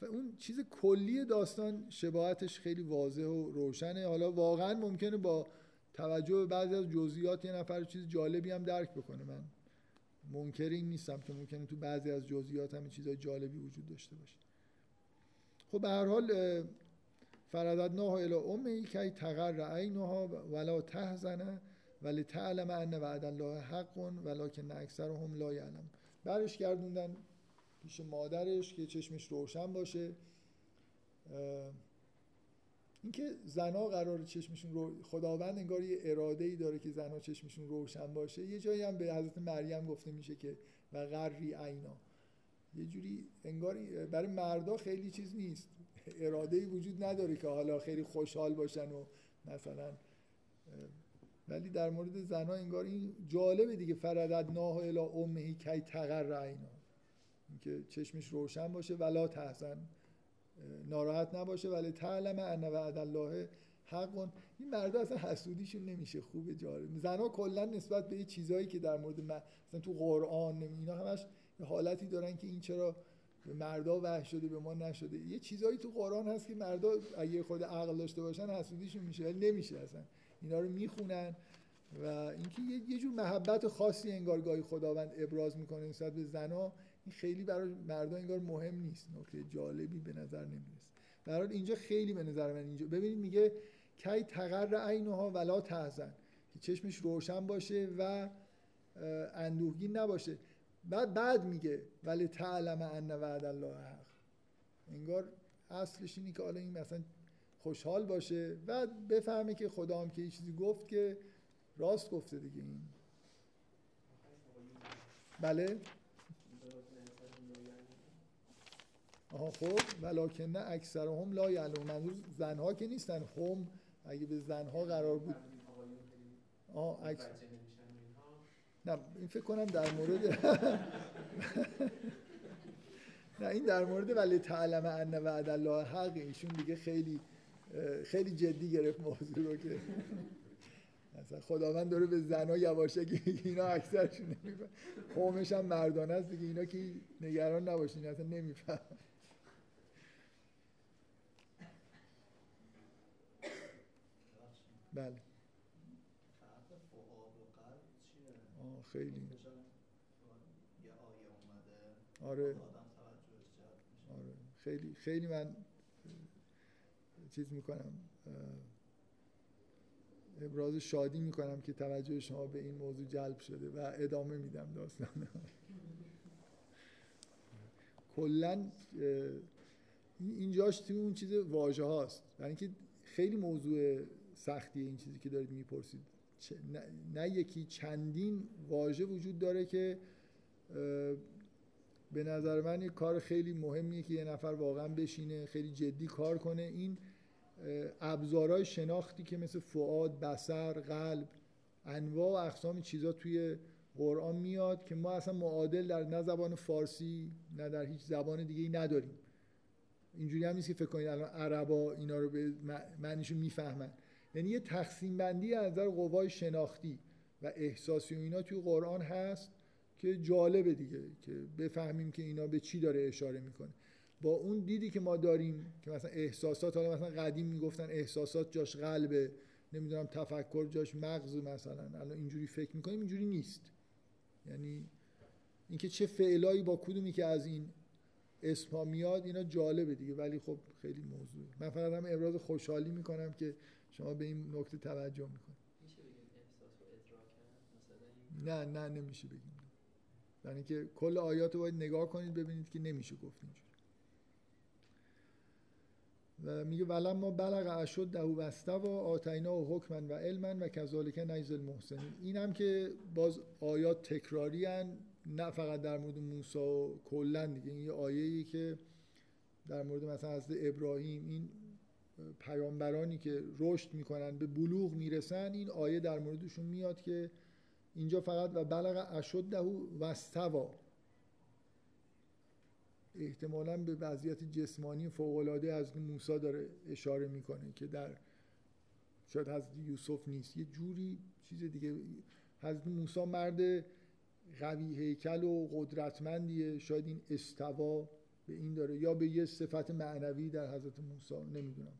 Speaker 1: اون چیز کلی داستان شباهتش خیلی واضح و روشنه. حالا واقعا ممکنه با توجه به بعضی از جزئیات یه نفر چیز جالبی هم درک بکنه. من منکر این نیستم که ممکنه تو بعضی از جزئیات هم چیزای جالبی وجود داشته باشه. خب به هر حال فرددناه الى امه کی تقر عینها ولا تحزن ولی تعلم ان وعد الله حق ولکن اکثرهم لا یعلم. برش گردوندن پیش مادرش که چشمش روشن باشه. اینکه زنا قرار چشمشون رو خداوند انگار یه اراده ای داره که زنا چشمشون روشن باشه. یه جایی هم به حضرت مریم گفته میشه که و غری عینا. یه جوری انگار برای مردا خیلی چیز نیست. اراده وجود نداره که حالا خیلی خوشحال باشن و مثلا ولی در مورد زنا انگار این جالبه دیگه. فردد ناه الی امهی کی تقر عینا اینکه چشمش روشن باشه ولا تحزن. ناراحت نباشه ولی تعلم ان وعد الله حق. این مردا اصلا حسودیشون نمیشه. خوب جالب. زنا کلا نسبت به چیزهایی که در مورد مثلا تو قرآن اینا همش حالتی دارن که این چرا مردا وحش شده به ما نشده. یه چیزایی تو قرآن هست که مردا اگه خود عقل داشته باشن حسودیشون میشه ولی نمیشه اصلا. اینا رو می‌خونن و اینکه یه جور محبت خاصی انگار گاهی خداوند ابراز می‌کنه نسبت به زنا این خیلی برای مردان انگار مهم نیست. نکته جالبی به نظر نمی‌رسه. در حال اینجا خیلی به نظر من اینجا ببینید میگه کی تقر عینها ولا تحزن. که چشمش روشن باشه و اندوهگین نباشه. بعد بعد میگه ولی تعلم ان وعد الله حق. انگار اصلش اینه که حالا این مثلا خوشحال باشه و بفهمه که خدا هم که یه چیزی گفت که راست گفته دیگه این. بله؟ آها خب ولکن نه اکثر هم لا یعلمون. منظور زنها که نیستن. هم اگه به زنها قرار بود. آه اکس... نه این فکر کنم در مورد نه این در مورد ولی تعلم ان وعد الله حق ایشون دیگه خیلی خیلی جدی گرفت موضوع رو که مثلا خداوند داره به زنا یواشکی اینا اکثرشون نمیفهم. قومش هم مردانه است دیگه اینا که نگران نباشین اصلا نمیفهم. بله آه خیلی. آره. آره. خیلی خیلی من چیز می‌کنم ابراز شادی می‌کنم که توجه شما به این موضوع جلب شده و ادامه میدم داستان. کلا اینجاش توی اون چیز واژه هاست برای اینکه خیلی موضوع سختی این چیزی که دارید می‌پرسید. نه،, نه یکی چندین واژه وجود داره که به نظر من یه کار خیلی مهمیه که یه نفر واقعا بشینه خیلی جدی کار کنه. این ابزارهای شناختی که مثل فعاد، بسر، قلب انواع و اقسام چیزا توی قرآن میاد که ما اصلا معادل در نه زبان فارسی نه در هیچ زبان دیگه ای نداریم. اینجوری هم نیست که فکر کنید الان عربا اینا رو به معنیشو می‌فهمن. یعنی یه تقسیم بندی از نظر قوای شناختی و احساسی و اینا توی قرآن هست که جالبه دیگه که بفهمیم که اینا به چی داره اشاره می‌کنه. با اون دیدی که ما داریم که مثلا احساسات حالا مثلا قدیم می‌گفتن احساسات جاش قلبه نمی‌دونم تفکر جاش مغز مثلا. الان اینجوری فکر می‌کنیم اینجوری نیست. یعنی اینکه چه فعلایی با کدومی که از این اسم میاد اینا جالبه دیگه. ولی خب خیلی موضوع من فقط هم ابراز خوشحالی می‌کنم که شما به این نکته توجه می‌کنید.
Speaker 4: میشه بگیم احساس و ادراکن مثلا این
Speaker 1: نه نه نمیشه بگیم. یعنی که کل آیات رو باید نگاه کنید ببینید که نمیشه گفت اینجوری. و میگه ولم ما بلغ اشد ده و و آتینا و حکما و علما و کذالک نجز المحسنین. این هم که باز آیات تکراری هن نه فقط در مورد موسی و کلا دیگه. این یه آیه که در مورد مثلا حضرت ابراهیم این پیامبرانی که رشد می‌کنن به بلوغ می‌رسن این آیه در موردشون میاد که اینجا فقط و بلغ اشده و استوا احتمالا به وضعیت جسمانی فوقالعاده از موسی داره اشاره می‌کنه که در شاید حضرت یوسف نیست. یه جوری چیز دیگه حضرت موسی مرد قوی هیکل و قدرتمندیه. شاید این استوا به این داره یا به یه صفت معنوی در حضرت موسی نمی‌دونم.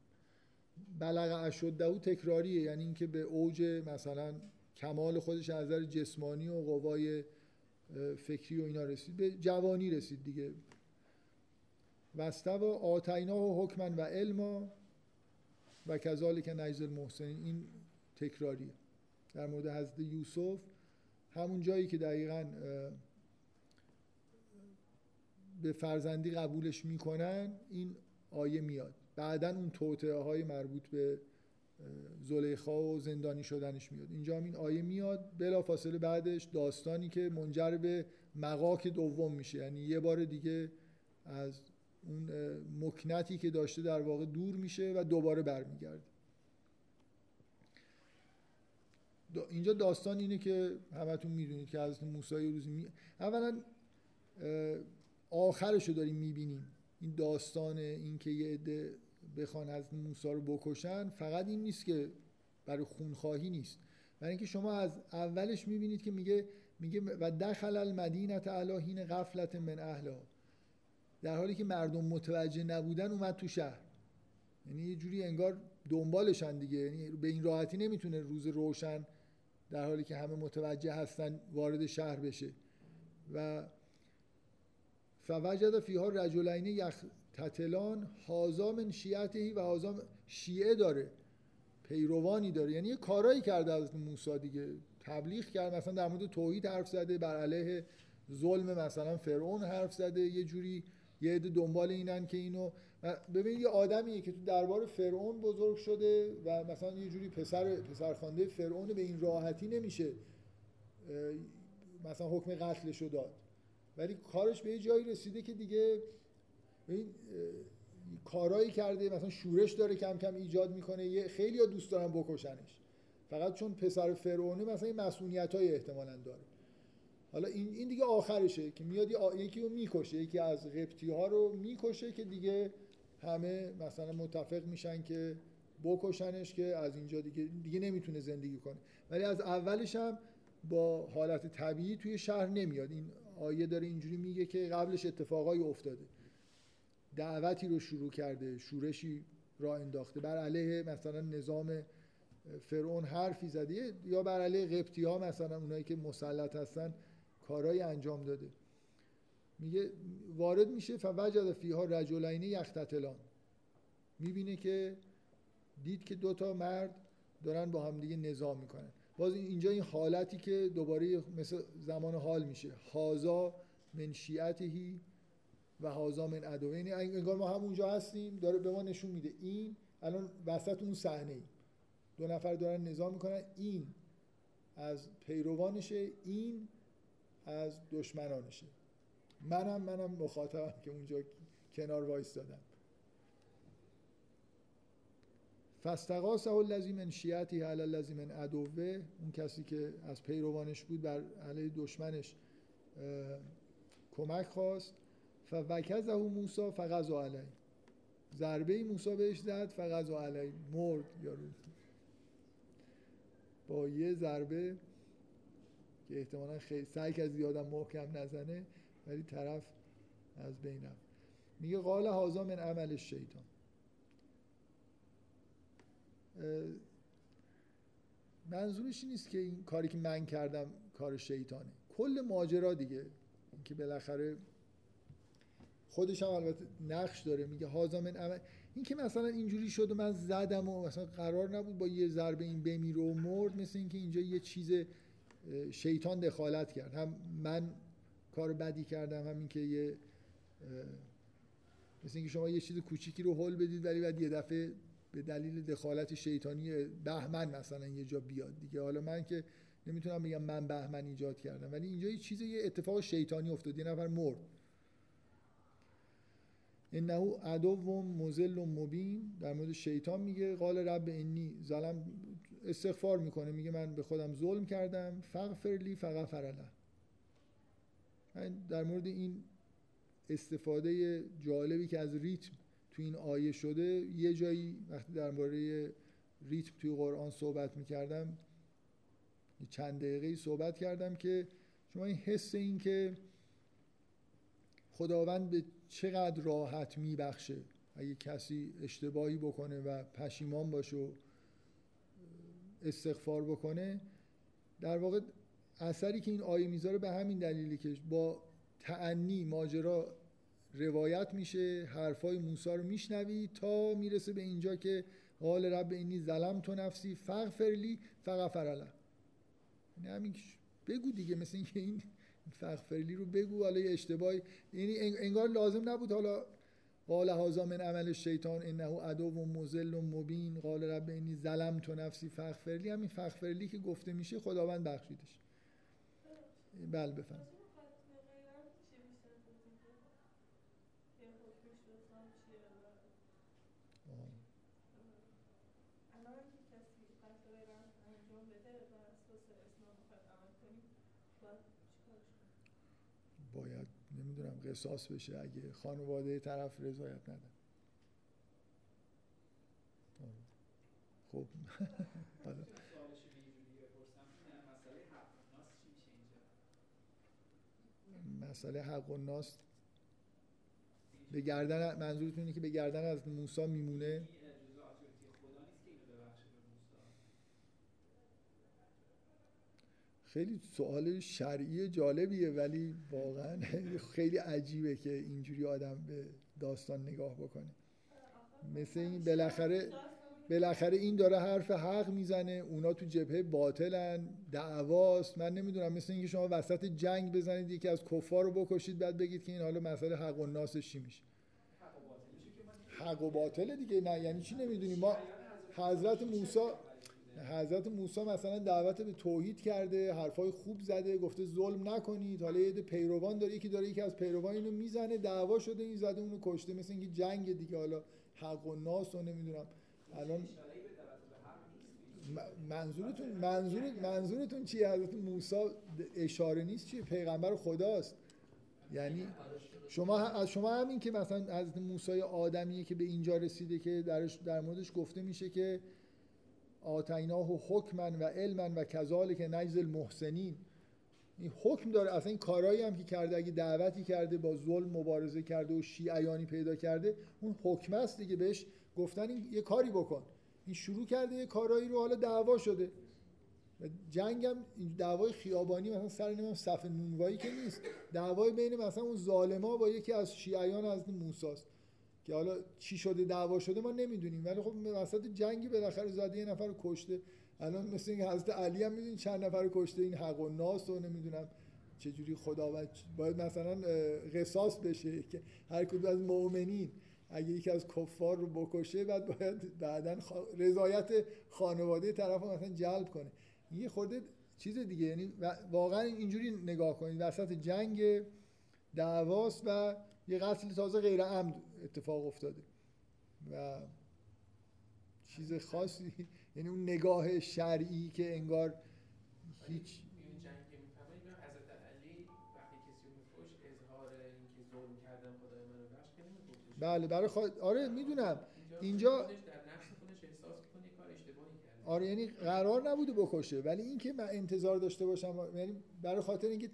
Speaker 1: بلغ اشده او تکراریه. یعنی اینکه به اوج مثلا کمال خودش از نظر جسمانی و قوای فکری و اینا رسید به جوانی رسید دیگه. و آتینا و حکما و علما و کذالک نجز المحسنین. این تکراریه. در مورد حضرت یوسف همون جایی که دقیقا به فرزندی قبولش می‌کنن این آیه میاد. بعدا اون توطعه های مربوط به زلیخا و زندانی شدنش میاد. اینجا هم این آیه میاد. بلا فاصله بعدش داستانی که منجر به مقاک دوم میشه. یعنی یه بار دیگه از اون مکنتی که داشته در واقع دور میشه و دوباره برمیگرده. اینجا داستان اینه که همتون می‌دونید که از موسی روزی می... اولا آخرش رو داریم می‌بینیم. این داستان این که یه عده بخوان از موسی رو بکشن فقط این نیست که برای خونخواهی نیست. برای اینکه شما از اولش می‌بینید که میگه میگه و دخل المدینه علی غفلت من اهلها. در حالی که مردم متوجه نبودن اومد تو شهر. یعنی یه جوری انگار دنبالشن دیگه. یعنی به این راحتی نمی‌تونه روز روشن در حالی که همه متوجه هستن وارد شهر بشه. و فوجد فیها رجلین یخ تتلان هازا من و هازا شیعه داره. پیروانی داره. یعنی یه کارایی کرده از موسی دیگه. تبلیغ کرد. مثلا در مورد توحید حرف زده. بر علیه ظلم مثلا فرعون حرف زده. یه جوری یه عده دنبال اینن که اینو. ببین یه آدمیه که تو دربار فرعون بزرگ شده و مثلا یه جوری پسر پسرخوانده فرعون به این راحتی نمیشه مثلا حکم قتلش رو داد. ولی کارش به یه جایی رسیده که دیگه این کارایی کرده مثلا شورش داره کم کم ایجاد می‌کنه یه خیلی ها دوست دارن بکشنش. فقط چون پسر فرعونه مثلا این مسئولیت های احتمالا داره. حالا این, این دیگه آخرشه که میاد یکی رو می‌کشه یکی از قبطی ها رو می‌کشه که دیگه همه مثلا متفق میشن که بکشنش که از اینجا دیگه دیگه نمی‌تونه زندگی کنه. ولی از اولش هم با حالت طبیعی توی شهر نمیاد. این آیه داره اینجوری میگه که قبلش اتفاقایی افتاده. دعوتی رو شروع کرده شورشی را انداخته. بر علیه مثلا نظام فرعون حرفی زده یا بر علیه قبطی ها مثلا اونایی که مسلط هستن کارایی انجام داده. میگه وارد میشه فوجد فیها رجلین یختتلان. می‌بینه که دید که دو تا مرد دارن با هم دیگه نظام می‌کنن. باز اینجا این حالتی که دوباره مثل زمان حال میشه. هازا من شیعتهی و هازا من ادوینی انگار ما همونجا هستیم داره به ما نشون میده. این الان وسط اون صحنه دو نفر دارن نظام می‌کنن. این از پیروانشه این از دشمنانشه. منم منم مخاطبم که اونجا کنار وایس دادم فستقاسه الذی من شیعتی علی الذی من عدوه. اون کسی که از پیروانش بود بر علیه دشمنش کمک خواست. فوکزه موسی فغزا علی ضربه موسی بهش زد فغزا علی مرد یارو با یه ضربه که احتمالا خیلی سعی از یادم محکم نزنه ولی طرف از بین رفت. میگه قال هازا من عمل شیطان منظورش نیست که این کاری که من کردم کار شیطانه. کل ماجرا دیگه که بالاخره خودش هم البته نقش داره میگه هازا من عمل این که مثلا اینجوری شد و من زدم و مثلا قرار نبود با یه ضربه این بمیره و مرد مثل اینکه اینجا یه چیز شیطان دخالت کرد. هم من کار بدی کردم همین که یه مثل اینکه شما یه چیز کوچیکی رو هول بدید ولی بعد یه دفعه به دلیل دخالت شیطانی بهمن مثلا یه جا بیاد دیگه. حالا من که نمی‌تونم بگم من بهمن ایجاد کردم ولی اینجا یه چیز یه اتفاق شیطانی افتاد. یه نفر مرد. انه عدو مزل و مبین. در مورد شیطان میگه قال رب انی. ظلم استغفار می‌کنه. میگه من به خودم ظلم کردم. فغفر لی فغفر له. در مورد این استفاده جالبی که از ریتم تو این آیه شده یه جایی وقتی درباره ریتم توی قرآن صحبت می‌کردم چند دقیقه صحبت کردم که شما این حس این که خداوند به چقدر راحت میبخشه. اگه کسی اشتباهی بکنه و پشیمان باشه و استغفار بکنه در واقع اثری که این آیه می‌ذاره به همین دلیلی که با تعنی ماجرا روایت میشه حرفای موسی رو میشنوی تا می‌رسه به اینجا که قال رب اینی ظلم تو نفسی فغفر لی یعنی همین بگو دیگه مثل اینکه این فغفرلی رو بگو حالا یه اشتباهی. یعنی انگار لازم نبود حالا قال هذا من عمل الشیطان انه عدو و مضل و مبین. قال رب اینی ظلم تو نفسی فغفرلی همین فغفرلی که گفته میشه خداوند بخشیدش. بله بفهم باید قصاص بشه اگه خانواده طرف رضایت ندن خب. مسئله حق و ناس به گردن منظورتون اینه که به گردن از موسی میمونه؟ خیلی سوال شرعی جالبیه ولی واقعا خیلی عجیبه که اینجوری آدم به داستان نگاه بکنه. مثل این بالاخره بالاخره این داره حرف حق می‌زنه اونا تو جبهه باطلن دعواست من نمی‌دونم مثل اینکه شما وسط جنگ بزنید یکی از کفار رو بکشید بعد بگید که این حالا مسئله حق و ناسش چی میشه؟ حق و باطله دیگه نه یعنی چی نمی‌دونی؟ ما حضرت موسی حضرت موسی مثلا دعوت به توحید کرده حرفای خوب زده گفته ظلم نکنید حالا یه پیروان داره یکی داره یکی از پیروان اینو می‌زنه دعوا شده این زده اونو کشته مثل اینکه جنگ دیگه حالا حق و ناس رو نمی‌دونم. الان منظورتون منظور منظورتون چیه؟ حضرت موسی اشاره نیست چیه؟ پیغمبر خداست. یعنی شما از شما همین که مثلا حضرت موسی آدمیه که به اینجا رسیده که درش در موردش گفته میشه که آتیناه حکما و علما و کذالک نجز المحسنین. این حکم داره. اصلا این کارهایی هم که کرده اگه دعوتی کرده با ظلم مبارزه کرده و شیعیانی پیدا کرده اون حکم است دیگه. بهش گفتن این یه کاری بکن. این شروع کرده یه کارایی رو حالا دعوا شده. و جنگ هم دعوای خیابانی مثلا سر نمیم صف نونوایی که نیست. دعوای بین مثلا اون ظالما با یکی از شیعیان از موسی است که حالا چی شده دعوا شده ما نمی‌دونیم. ولی خب وسط جنگی بالاخره زده یه نفر رو کشته. الان مثل اینکه حضرت علی هم می‌دونید چند نفر رو کشته. این حق و ناس و نمی‌دونم چجوری خداوند باید مثلا قصاص بشه که هر کدوم از مؤمنین اگه یکی از کفار رو بکشه بعد باید بعدا رضایت خانواده طرف رو مثلا جلب کنه. یه خورده چیز دیگه یعنی واقعا اینجوری نگاه کنید. وسط جنگ دعواست و یه قتل تازه غیر عمد اتفاق افتاده و چیز خاصی یعنی اون نگاه شرعی که انگار هیچ بله برای خواهد... آره می‌دونم. اینجا آره یعنی قرار نبوده بکشه. ولی اینکه من انتظار داشته باشم یعنی برای خاطر اینکه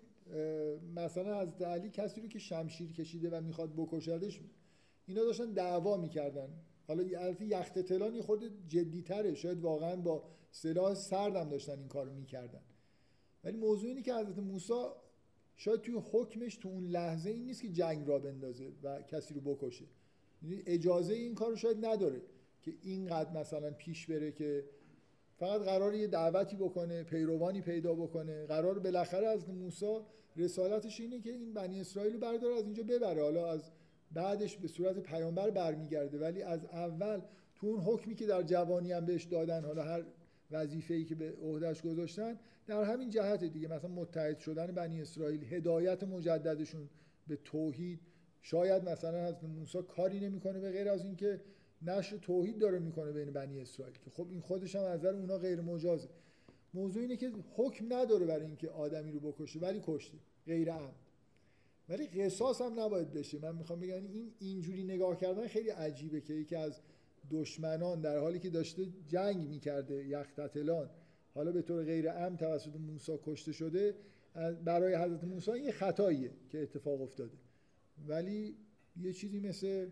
Speaker 1: مثلا از علی کسی رو که شمشیر کشیده و می‌خواد بکشدش اینا داشتن دعوا می‌کردن. حالا البته یخت تلان یه خورده جدیتره. شاید واقعا با سلاح سردم داشتن این کارو می‌کردن. ولی موضوع اینه که حضرت موسی شاید توی حکمش تو اون لحظه این نیست که جنگ را بندازه و کسی رو بکشه. یعنی اجازه این کار رو شاید نداره که اینقدر مثلا پیش بره که فقط قرار یه دعوتی بکنه پیروانی پیدا بکنه. قرار بالاخره از موسی رسالتش اینه که این بنی اسرائیل رو برداره از اینجا ببره. حالا از بعدش به صورت پیامبر برمیگرده. ولی از اول تو اون حکمی که در جوانی هم بهش دادن حالا هر وظیفه ای که به عهدهش گذاشتن در همین جهت دیگه. مثلا متحد شدن بنی اسرائیل هدایت مجددشون به توحید. شاید مثلا از موسی کاری نمی‌کنه به غیر از اینکه نشر توحید داره می‌کنه بین بنی اسرائیل. که خب این خودش هم از نظر اونا غیر مجازه. موضوع اینه که حکم نداره برای اینکه آدمی رو بکشه ولی کشته. غیر عمد. ولی قصاص هم نباید بشه. من می‌خوام بگم این اینجوری نگاه کردن خیلی عجیبه که یکی از دشمنان در حالی که داشته جنگ می‌کرده یختتلان حالا به طور غیر ام توسط موسی کشته شده برای حضرت موسی یه خطاییه که اتفاق افتاده. ولی یه چیزی مثل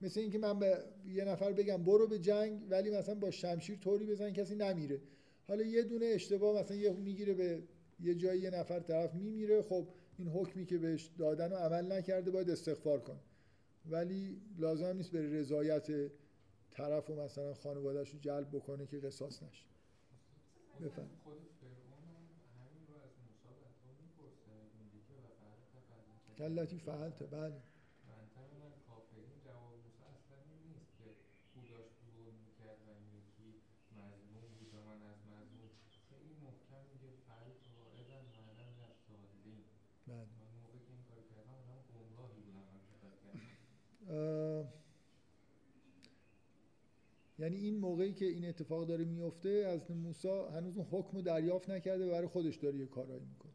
Speaker 1: مثل اینکه من به یه نفر بگم برو به جنگ ولی مثلا با شمشیر طوری بزن کسی نمیره. حالا یه دونه اشتباه مثلا یه می‌گیره به یه جایی یه نفر طرف میمیره خب این حکمی که بهش دادن و عمل نکرده باید استغفار کن ولی لازم نیست بره رضایت طرف و مثلا خانوادهش رو جلب بکنه که قصاص نشه. بفهم کلتی فعلت بله یعنی این موقعی که این اتفاق داره میفته از موسی هنوز اون حکم رو دریافت نکرده و برای خودش داره یه کارایی می‌کنه.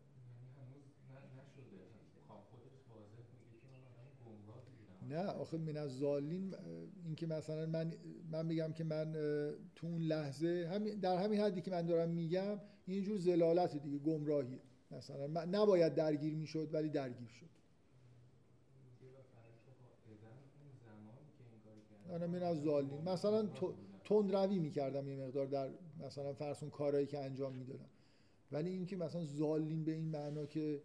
Speaker 1: نه آخه من از زالین این که مثلا من من میگم که من تو اون لحظه در همین حدی که من دارم میگم اینجور زلالت دیگه گمراهیه. مثلا نباید درگیر می‌شد ولی درگیر شد. انا من از زالین مثلا تند روی می‌کردم یه مقدار در مثلا فرسون کارهایی که انجام می‌دادم. ولی اینکه مثلا زالین به این معنا که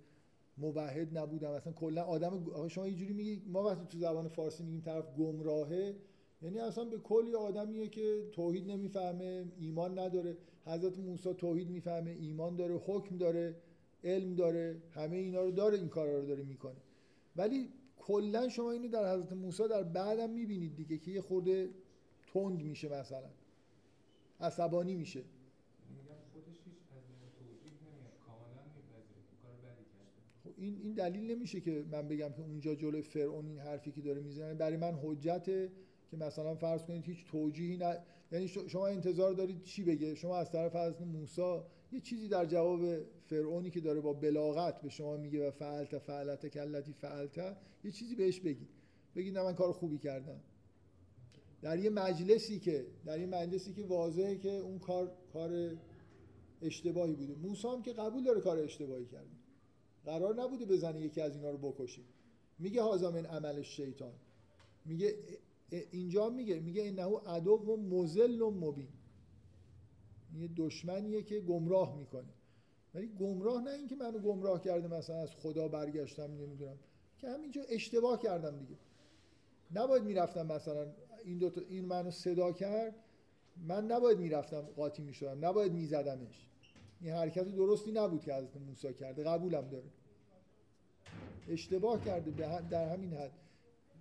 Speaker 1: مبهد نبودم مثلا کلا آدم شما یه جوری میگی ما وقتی تو زبان فارسی میگیم طرف گمراهه یعنی اصلا به کلی آدمیه که توحید نمی‌فهمه ایمان نداره. حضرت موسی توحید می‌فهمه ایمان داره حکم داره علم داره همه اینا رو داره این کارا رو داره می‌کنه. ولی کلا شما اینو در حضرت موسی در بعدم می‌بینید دیگه که یه خورده تند میشه مثلا. عصبانی میشه. خب این این دلیل نمیشه که من بگم که اونجا جلوی فرعون این حرفی که داره می‌زنه. برای من حجته که مثلا فرض کنید هیچ توجیهی نه یعنی شما انتظار دارید چی بگه؟ شما از طرف از موسی یه چیزی در جواب فرعونی که داره با بلاغت به شما میگه و فعلت فعلت کلتی فعلت یه چیزی بهش بگید بگید نه من کار خوبی کردم. در یه مجلسی که در یه مجلسی که واضحه که اون کار کار اشتباهی بوده. موسی هم که قبول داره کار اشتباهی کرده. قرار نبوده بزنه یکی از اینا رو بکشه. میگه هازا من عمل شیطان میگه اینجا میگه میگه انه عدو و مزل و مبین. یه دشمنیه که گمراه می‌کنه. ولی گمراه نه اینکه منو گمراه کرده مثلا از خدا برگشتم نمی‌دونم. که همینجا اشتباه کردم دیگه. نباید می‌رفتم مثلا این دو این منو صدا کرد من نباید می‌رفتم قاطی می‌شدم نباید میزدمش. این حرکت درستی نبود که حضرت موسی کرده قبولم داره. اشتباه کرده در همین حد.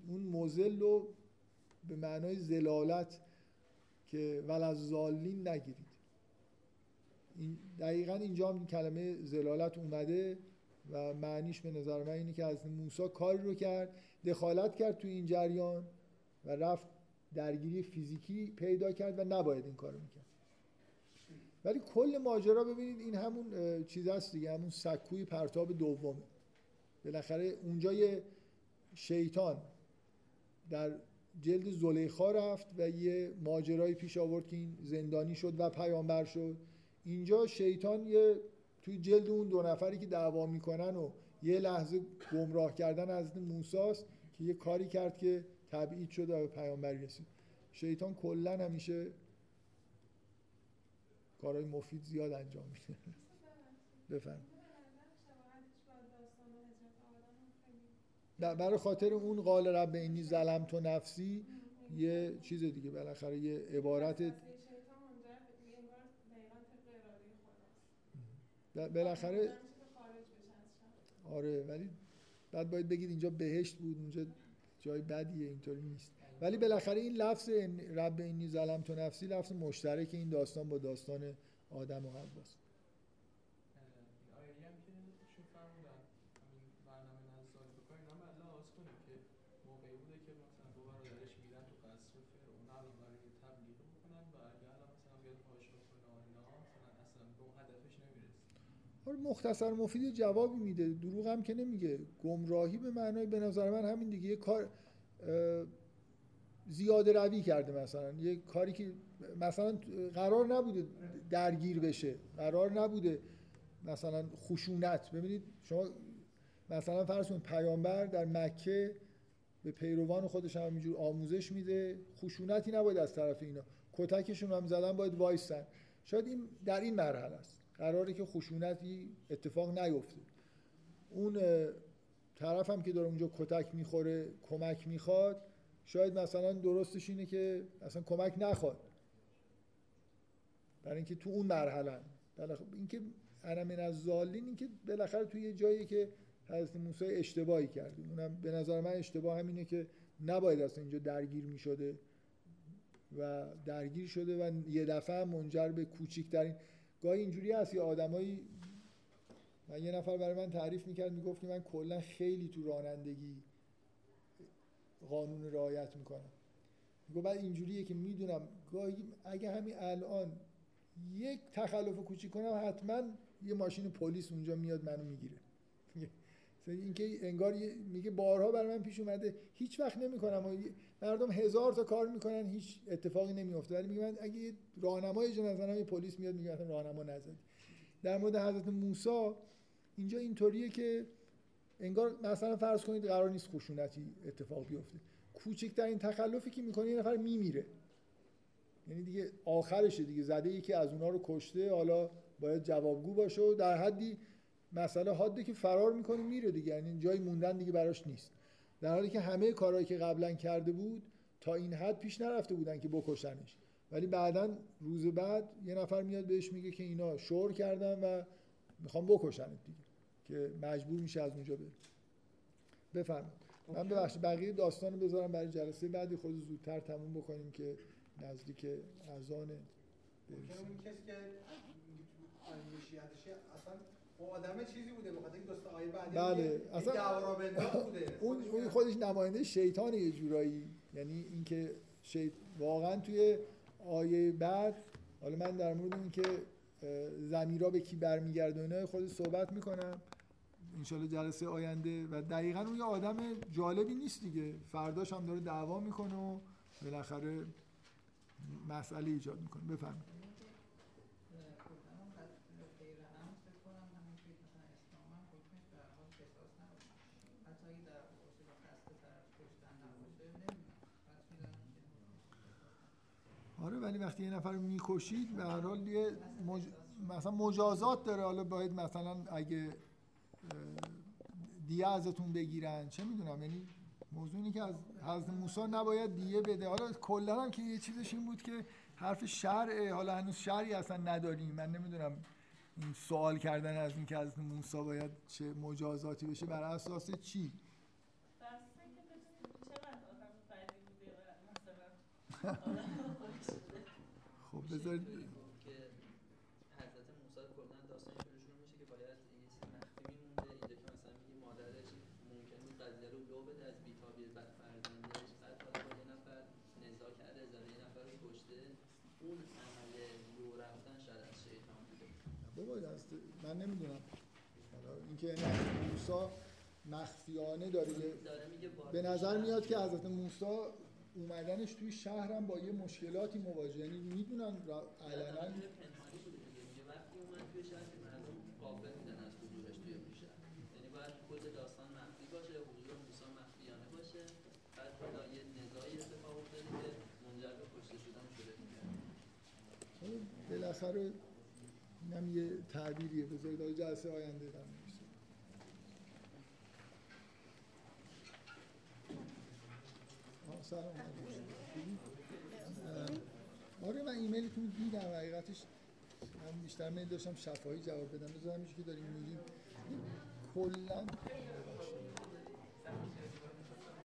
Speaker 1: اون مزل رو به معنای زلالت که ول نگیرید. این دقیقا اینجا هم کلمه زلالت اومده و معنیش به نظر من اینه که از موسی کاری رو کرد دخالت کرد تو این جریان و رفت درگیری فیزیکی پیدا کرد و نباید این کارو می‌کرد. ولی کل ماجرا ببینید این همون چیز هست دیگه همون سکوی پرتاب دومه. بالاخره اونجا یه شیطان در جلد زلیخا رفت و یه ماجرایی پیش آورد که این زندانی شد و پیامبر شد. اینجا شیطان یه توی جلد اون دو نفری که دعوا می‌کنن و یه لحظه گمراه کردن از موساست که یه کاری کرد که تبعید شد و به پیامبری رسید. شیطان کلا همیشه کارهای مفید زیاد انجام میده. بفهم ب- برای خاطر اون قال رب اینی ظلم تو نفسی یه چیز دیگه بالاخره یه عبارت
Speaker 5: وسوسه شیطان منجر به انگار دقیقاً طبق اراده خداست.
Speaker 1: ب- بالاخره. آره ولی بعد باید بگید اینجا بهشت بود اونجا جای بدیه اینطوری نیست ولی بالاخره این لفظ رب اینی ظلم تو نفسی لفظ مشترک این داستان با داستان آدم و حواست
Speaker 6: این آیه هم که ایشون فرمودن همین برنامه نزدیک بکنیم اینا هم الله آز کنیم که موقعی بوده که مثلا دو برادرش میرن تو قصر فرعون الان برای تبلیغ بکنن و اگه الان مثلا بیاد پاشا کنه و اینا مثلا اصلا به اون هدفش نمی‌رسه
Speaker 1: آره مختصر مفید جوابی میده. دروغ هم که نمیگه. گمراهی به معنای به نظر من همین دیگه. یه کار زیاده روی کرده مثلا. یه کاری که مثلا قرار نبوده درگیر بشه. قرار نبوده مثلا خشونت. ببینید شما مثلا فرض کنید پیامبر در مکه به پیروان خودش هم همینجور آموزش میده. خشونتی نباید از طرف اینا. کتکشون هم زدن باید وایسن شاید این در این مرحله است. قراره که خشونتی اتفاق نیفته. اون طرف هم که داره اونجا کتک می‌خوره کمک می‌خواد شاید مثلا درستش اینه که اصلا کمک نخواد. برای اینکه تو اون مرحله. اینکه انا من از ظالین اینکه بالاخره توی یه جایی که حضرت موسی اشتباهی کرده. اونم به نظر من اشتباه همینه که نباید اصلا اینجا درگیر می‌شده و درگیر شده و یه دفعه منجر به کوچکترین گاهی اینجوری هست یه آدمایی من یه نفر برای من تعریف می‌کرد می‌گفت که من کلا خیلی تو رانندگی قانون رعایت می‌کنم. می‌گفت بعد اینجوریه که می‌دونم گاهی اگه همین الان یک تخلف کوچیک کنم حتما یه ماشین پلیس اونجا میاد منو می‌گیره. اینکه انگار میگه بارها برای من پیش اومده هیچ وقت نمی‌کنم. و مردم هزار تا کار می‌کنن هیچ اتفاقی نمیفته ولی میگه من اگه راهنمای اجازه یه پلیس میاد میگه مثلا راهنما نزدی. در مورد حضرت موسی اینجا اینطوریه که انگار مثلا فرض کنید قرار نیست خشونتی اتفاق بیفته. کوچکترین تخلفی که می‌کنه یه نفر میمیره. یعنی دیگه آخرشه دیگه. زده ای که از اونا رو کشته حالا باید جوابگو باشه و در حدی مسئله حاده که فرار می‌کنه میره دیگه. یعنی جای موندن دیگه براش نیست. در حالی که همه کارهایی که قبلا کرده بود تا این حد پیش نرفته بودن که بکشنش. ولی بعدا روز بعد یه نفر میاد بهش میگه که اینا شور کردن و می‌خوام بکشنت دیگه. که مجبور میشه از اونجا بره. بفرمایید. من ببخشید بقیه داستان رو بذارم برای جلسه بعدی. خود زودتر تموم بکنیم که نزدیک اذان
Speaker 2: اون کسی که اصلا اون آدم چیزی بوده بخاطر اینکه دوست آیه بعدی
Speaker 1: بله، اصلا-
Speaker 2: بوده.
Speaker 1: اون اون خودش نماینده شیطان یه جورایی. یعنی اینکه شیط... واقعا توی آیه بعد حالا من در مورد اینکه اه، ضمیرا به کی برمیگرده و اینا خود صحبت می‌کنم. انشالله جلسه آینده و دقیقا اون یه آدم جالبی نیست دیگه. فرداش هم داره دعوا می‌کنه و بالاخره مسئله ایجاد می‌کنه. بفرمایید
Speaker 7: خودمون قتل غیر عمد فکر کنم همین توی مثلا اسلام هم حکمش به هر حال قصاص نباشه حتی اگه در باشه با قصد طرف کشتن نباشه نمی‌دونم پس می‌دونم که
Speaker 1: آره ولی وقتی یه نفر رو می‌کشید به هر حال یه مج... مثلا مجازات داره. حالا باید مثلا اگه دیه ازتون بگیرن. چه می‌دونم یعنی موضوع اینه که از حضرت موسی نباید دیه بده. حالا کلا هم که یه چیزش این بود که حرف شرعه حالا هنوز شرعی اصلا نداریم. من نمی‌دونم این سوال کردن از اینکه حضرت موسی باید چه مجازاتی بشه بر اساس چی؟ خب بذارید
Speaker 8: که حضرت موسی کلا داستان شروع میشه که باید یه چیز مخفی میمونده. اینجا که مثلا میگه مادرش ممکن بود قضیه رو لو بده از بیتابی بعد فرزندش بعد حالا با یه نفر نزاع کرده ازاله یه نفر رو کشته. اون عمل لو رفتن شاید از شیطان بوده.
Speaker 1: بابا دست من نمی‌دونم. حالا اینکه این موسی مخفیانه داره
Speaker 8: داره میگه
Speaker 1: به نظر میاد که حضرت موسی اومدنش توی شهرم با یه مشکلاتی مواجه یعنی می‌دونن علنا
Speaker 8: وقتی اومد توی شهر که مردم غافل بودن از حضورش توی اون شهر. یعنی باید کل داستان مخفی باشه حضور موسی مخفیانه باشه. بعد حالا یه نزاعی اتفاق افتاده که منجر به کشته شدن شده
Speaker 1: خب، بالاخره اینم یه تعبیریه. بذارید جلسه آینده در موردش صحبت کنیم. سلام. آره من ایمیلتون رو دیدم. حقیقتش من بیشتر میل داشتم شفاهی جواب بدم. بذارم که داریم میگیم. کلا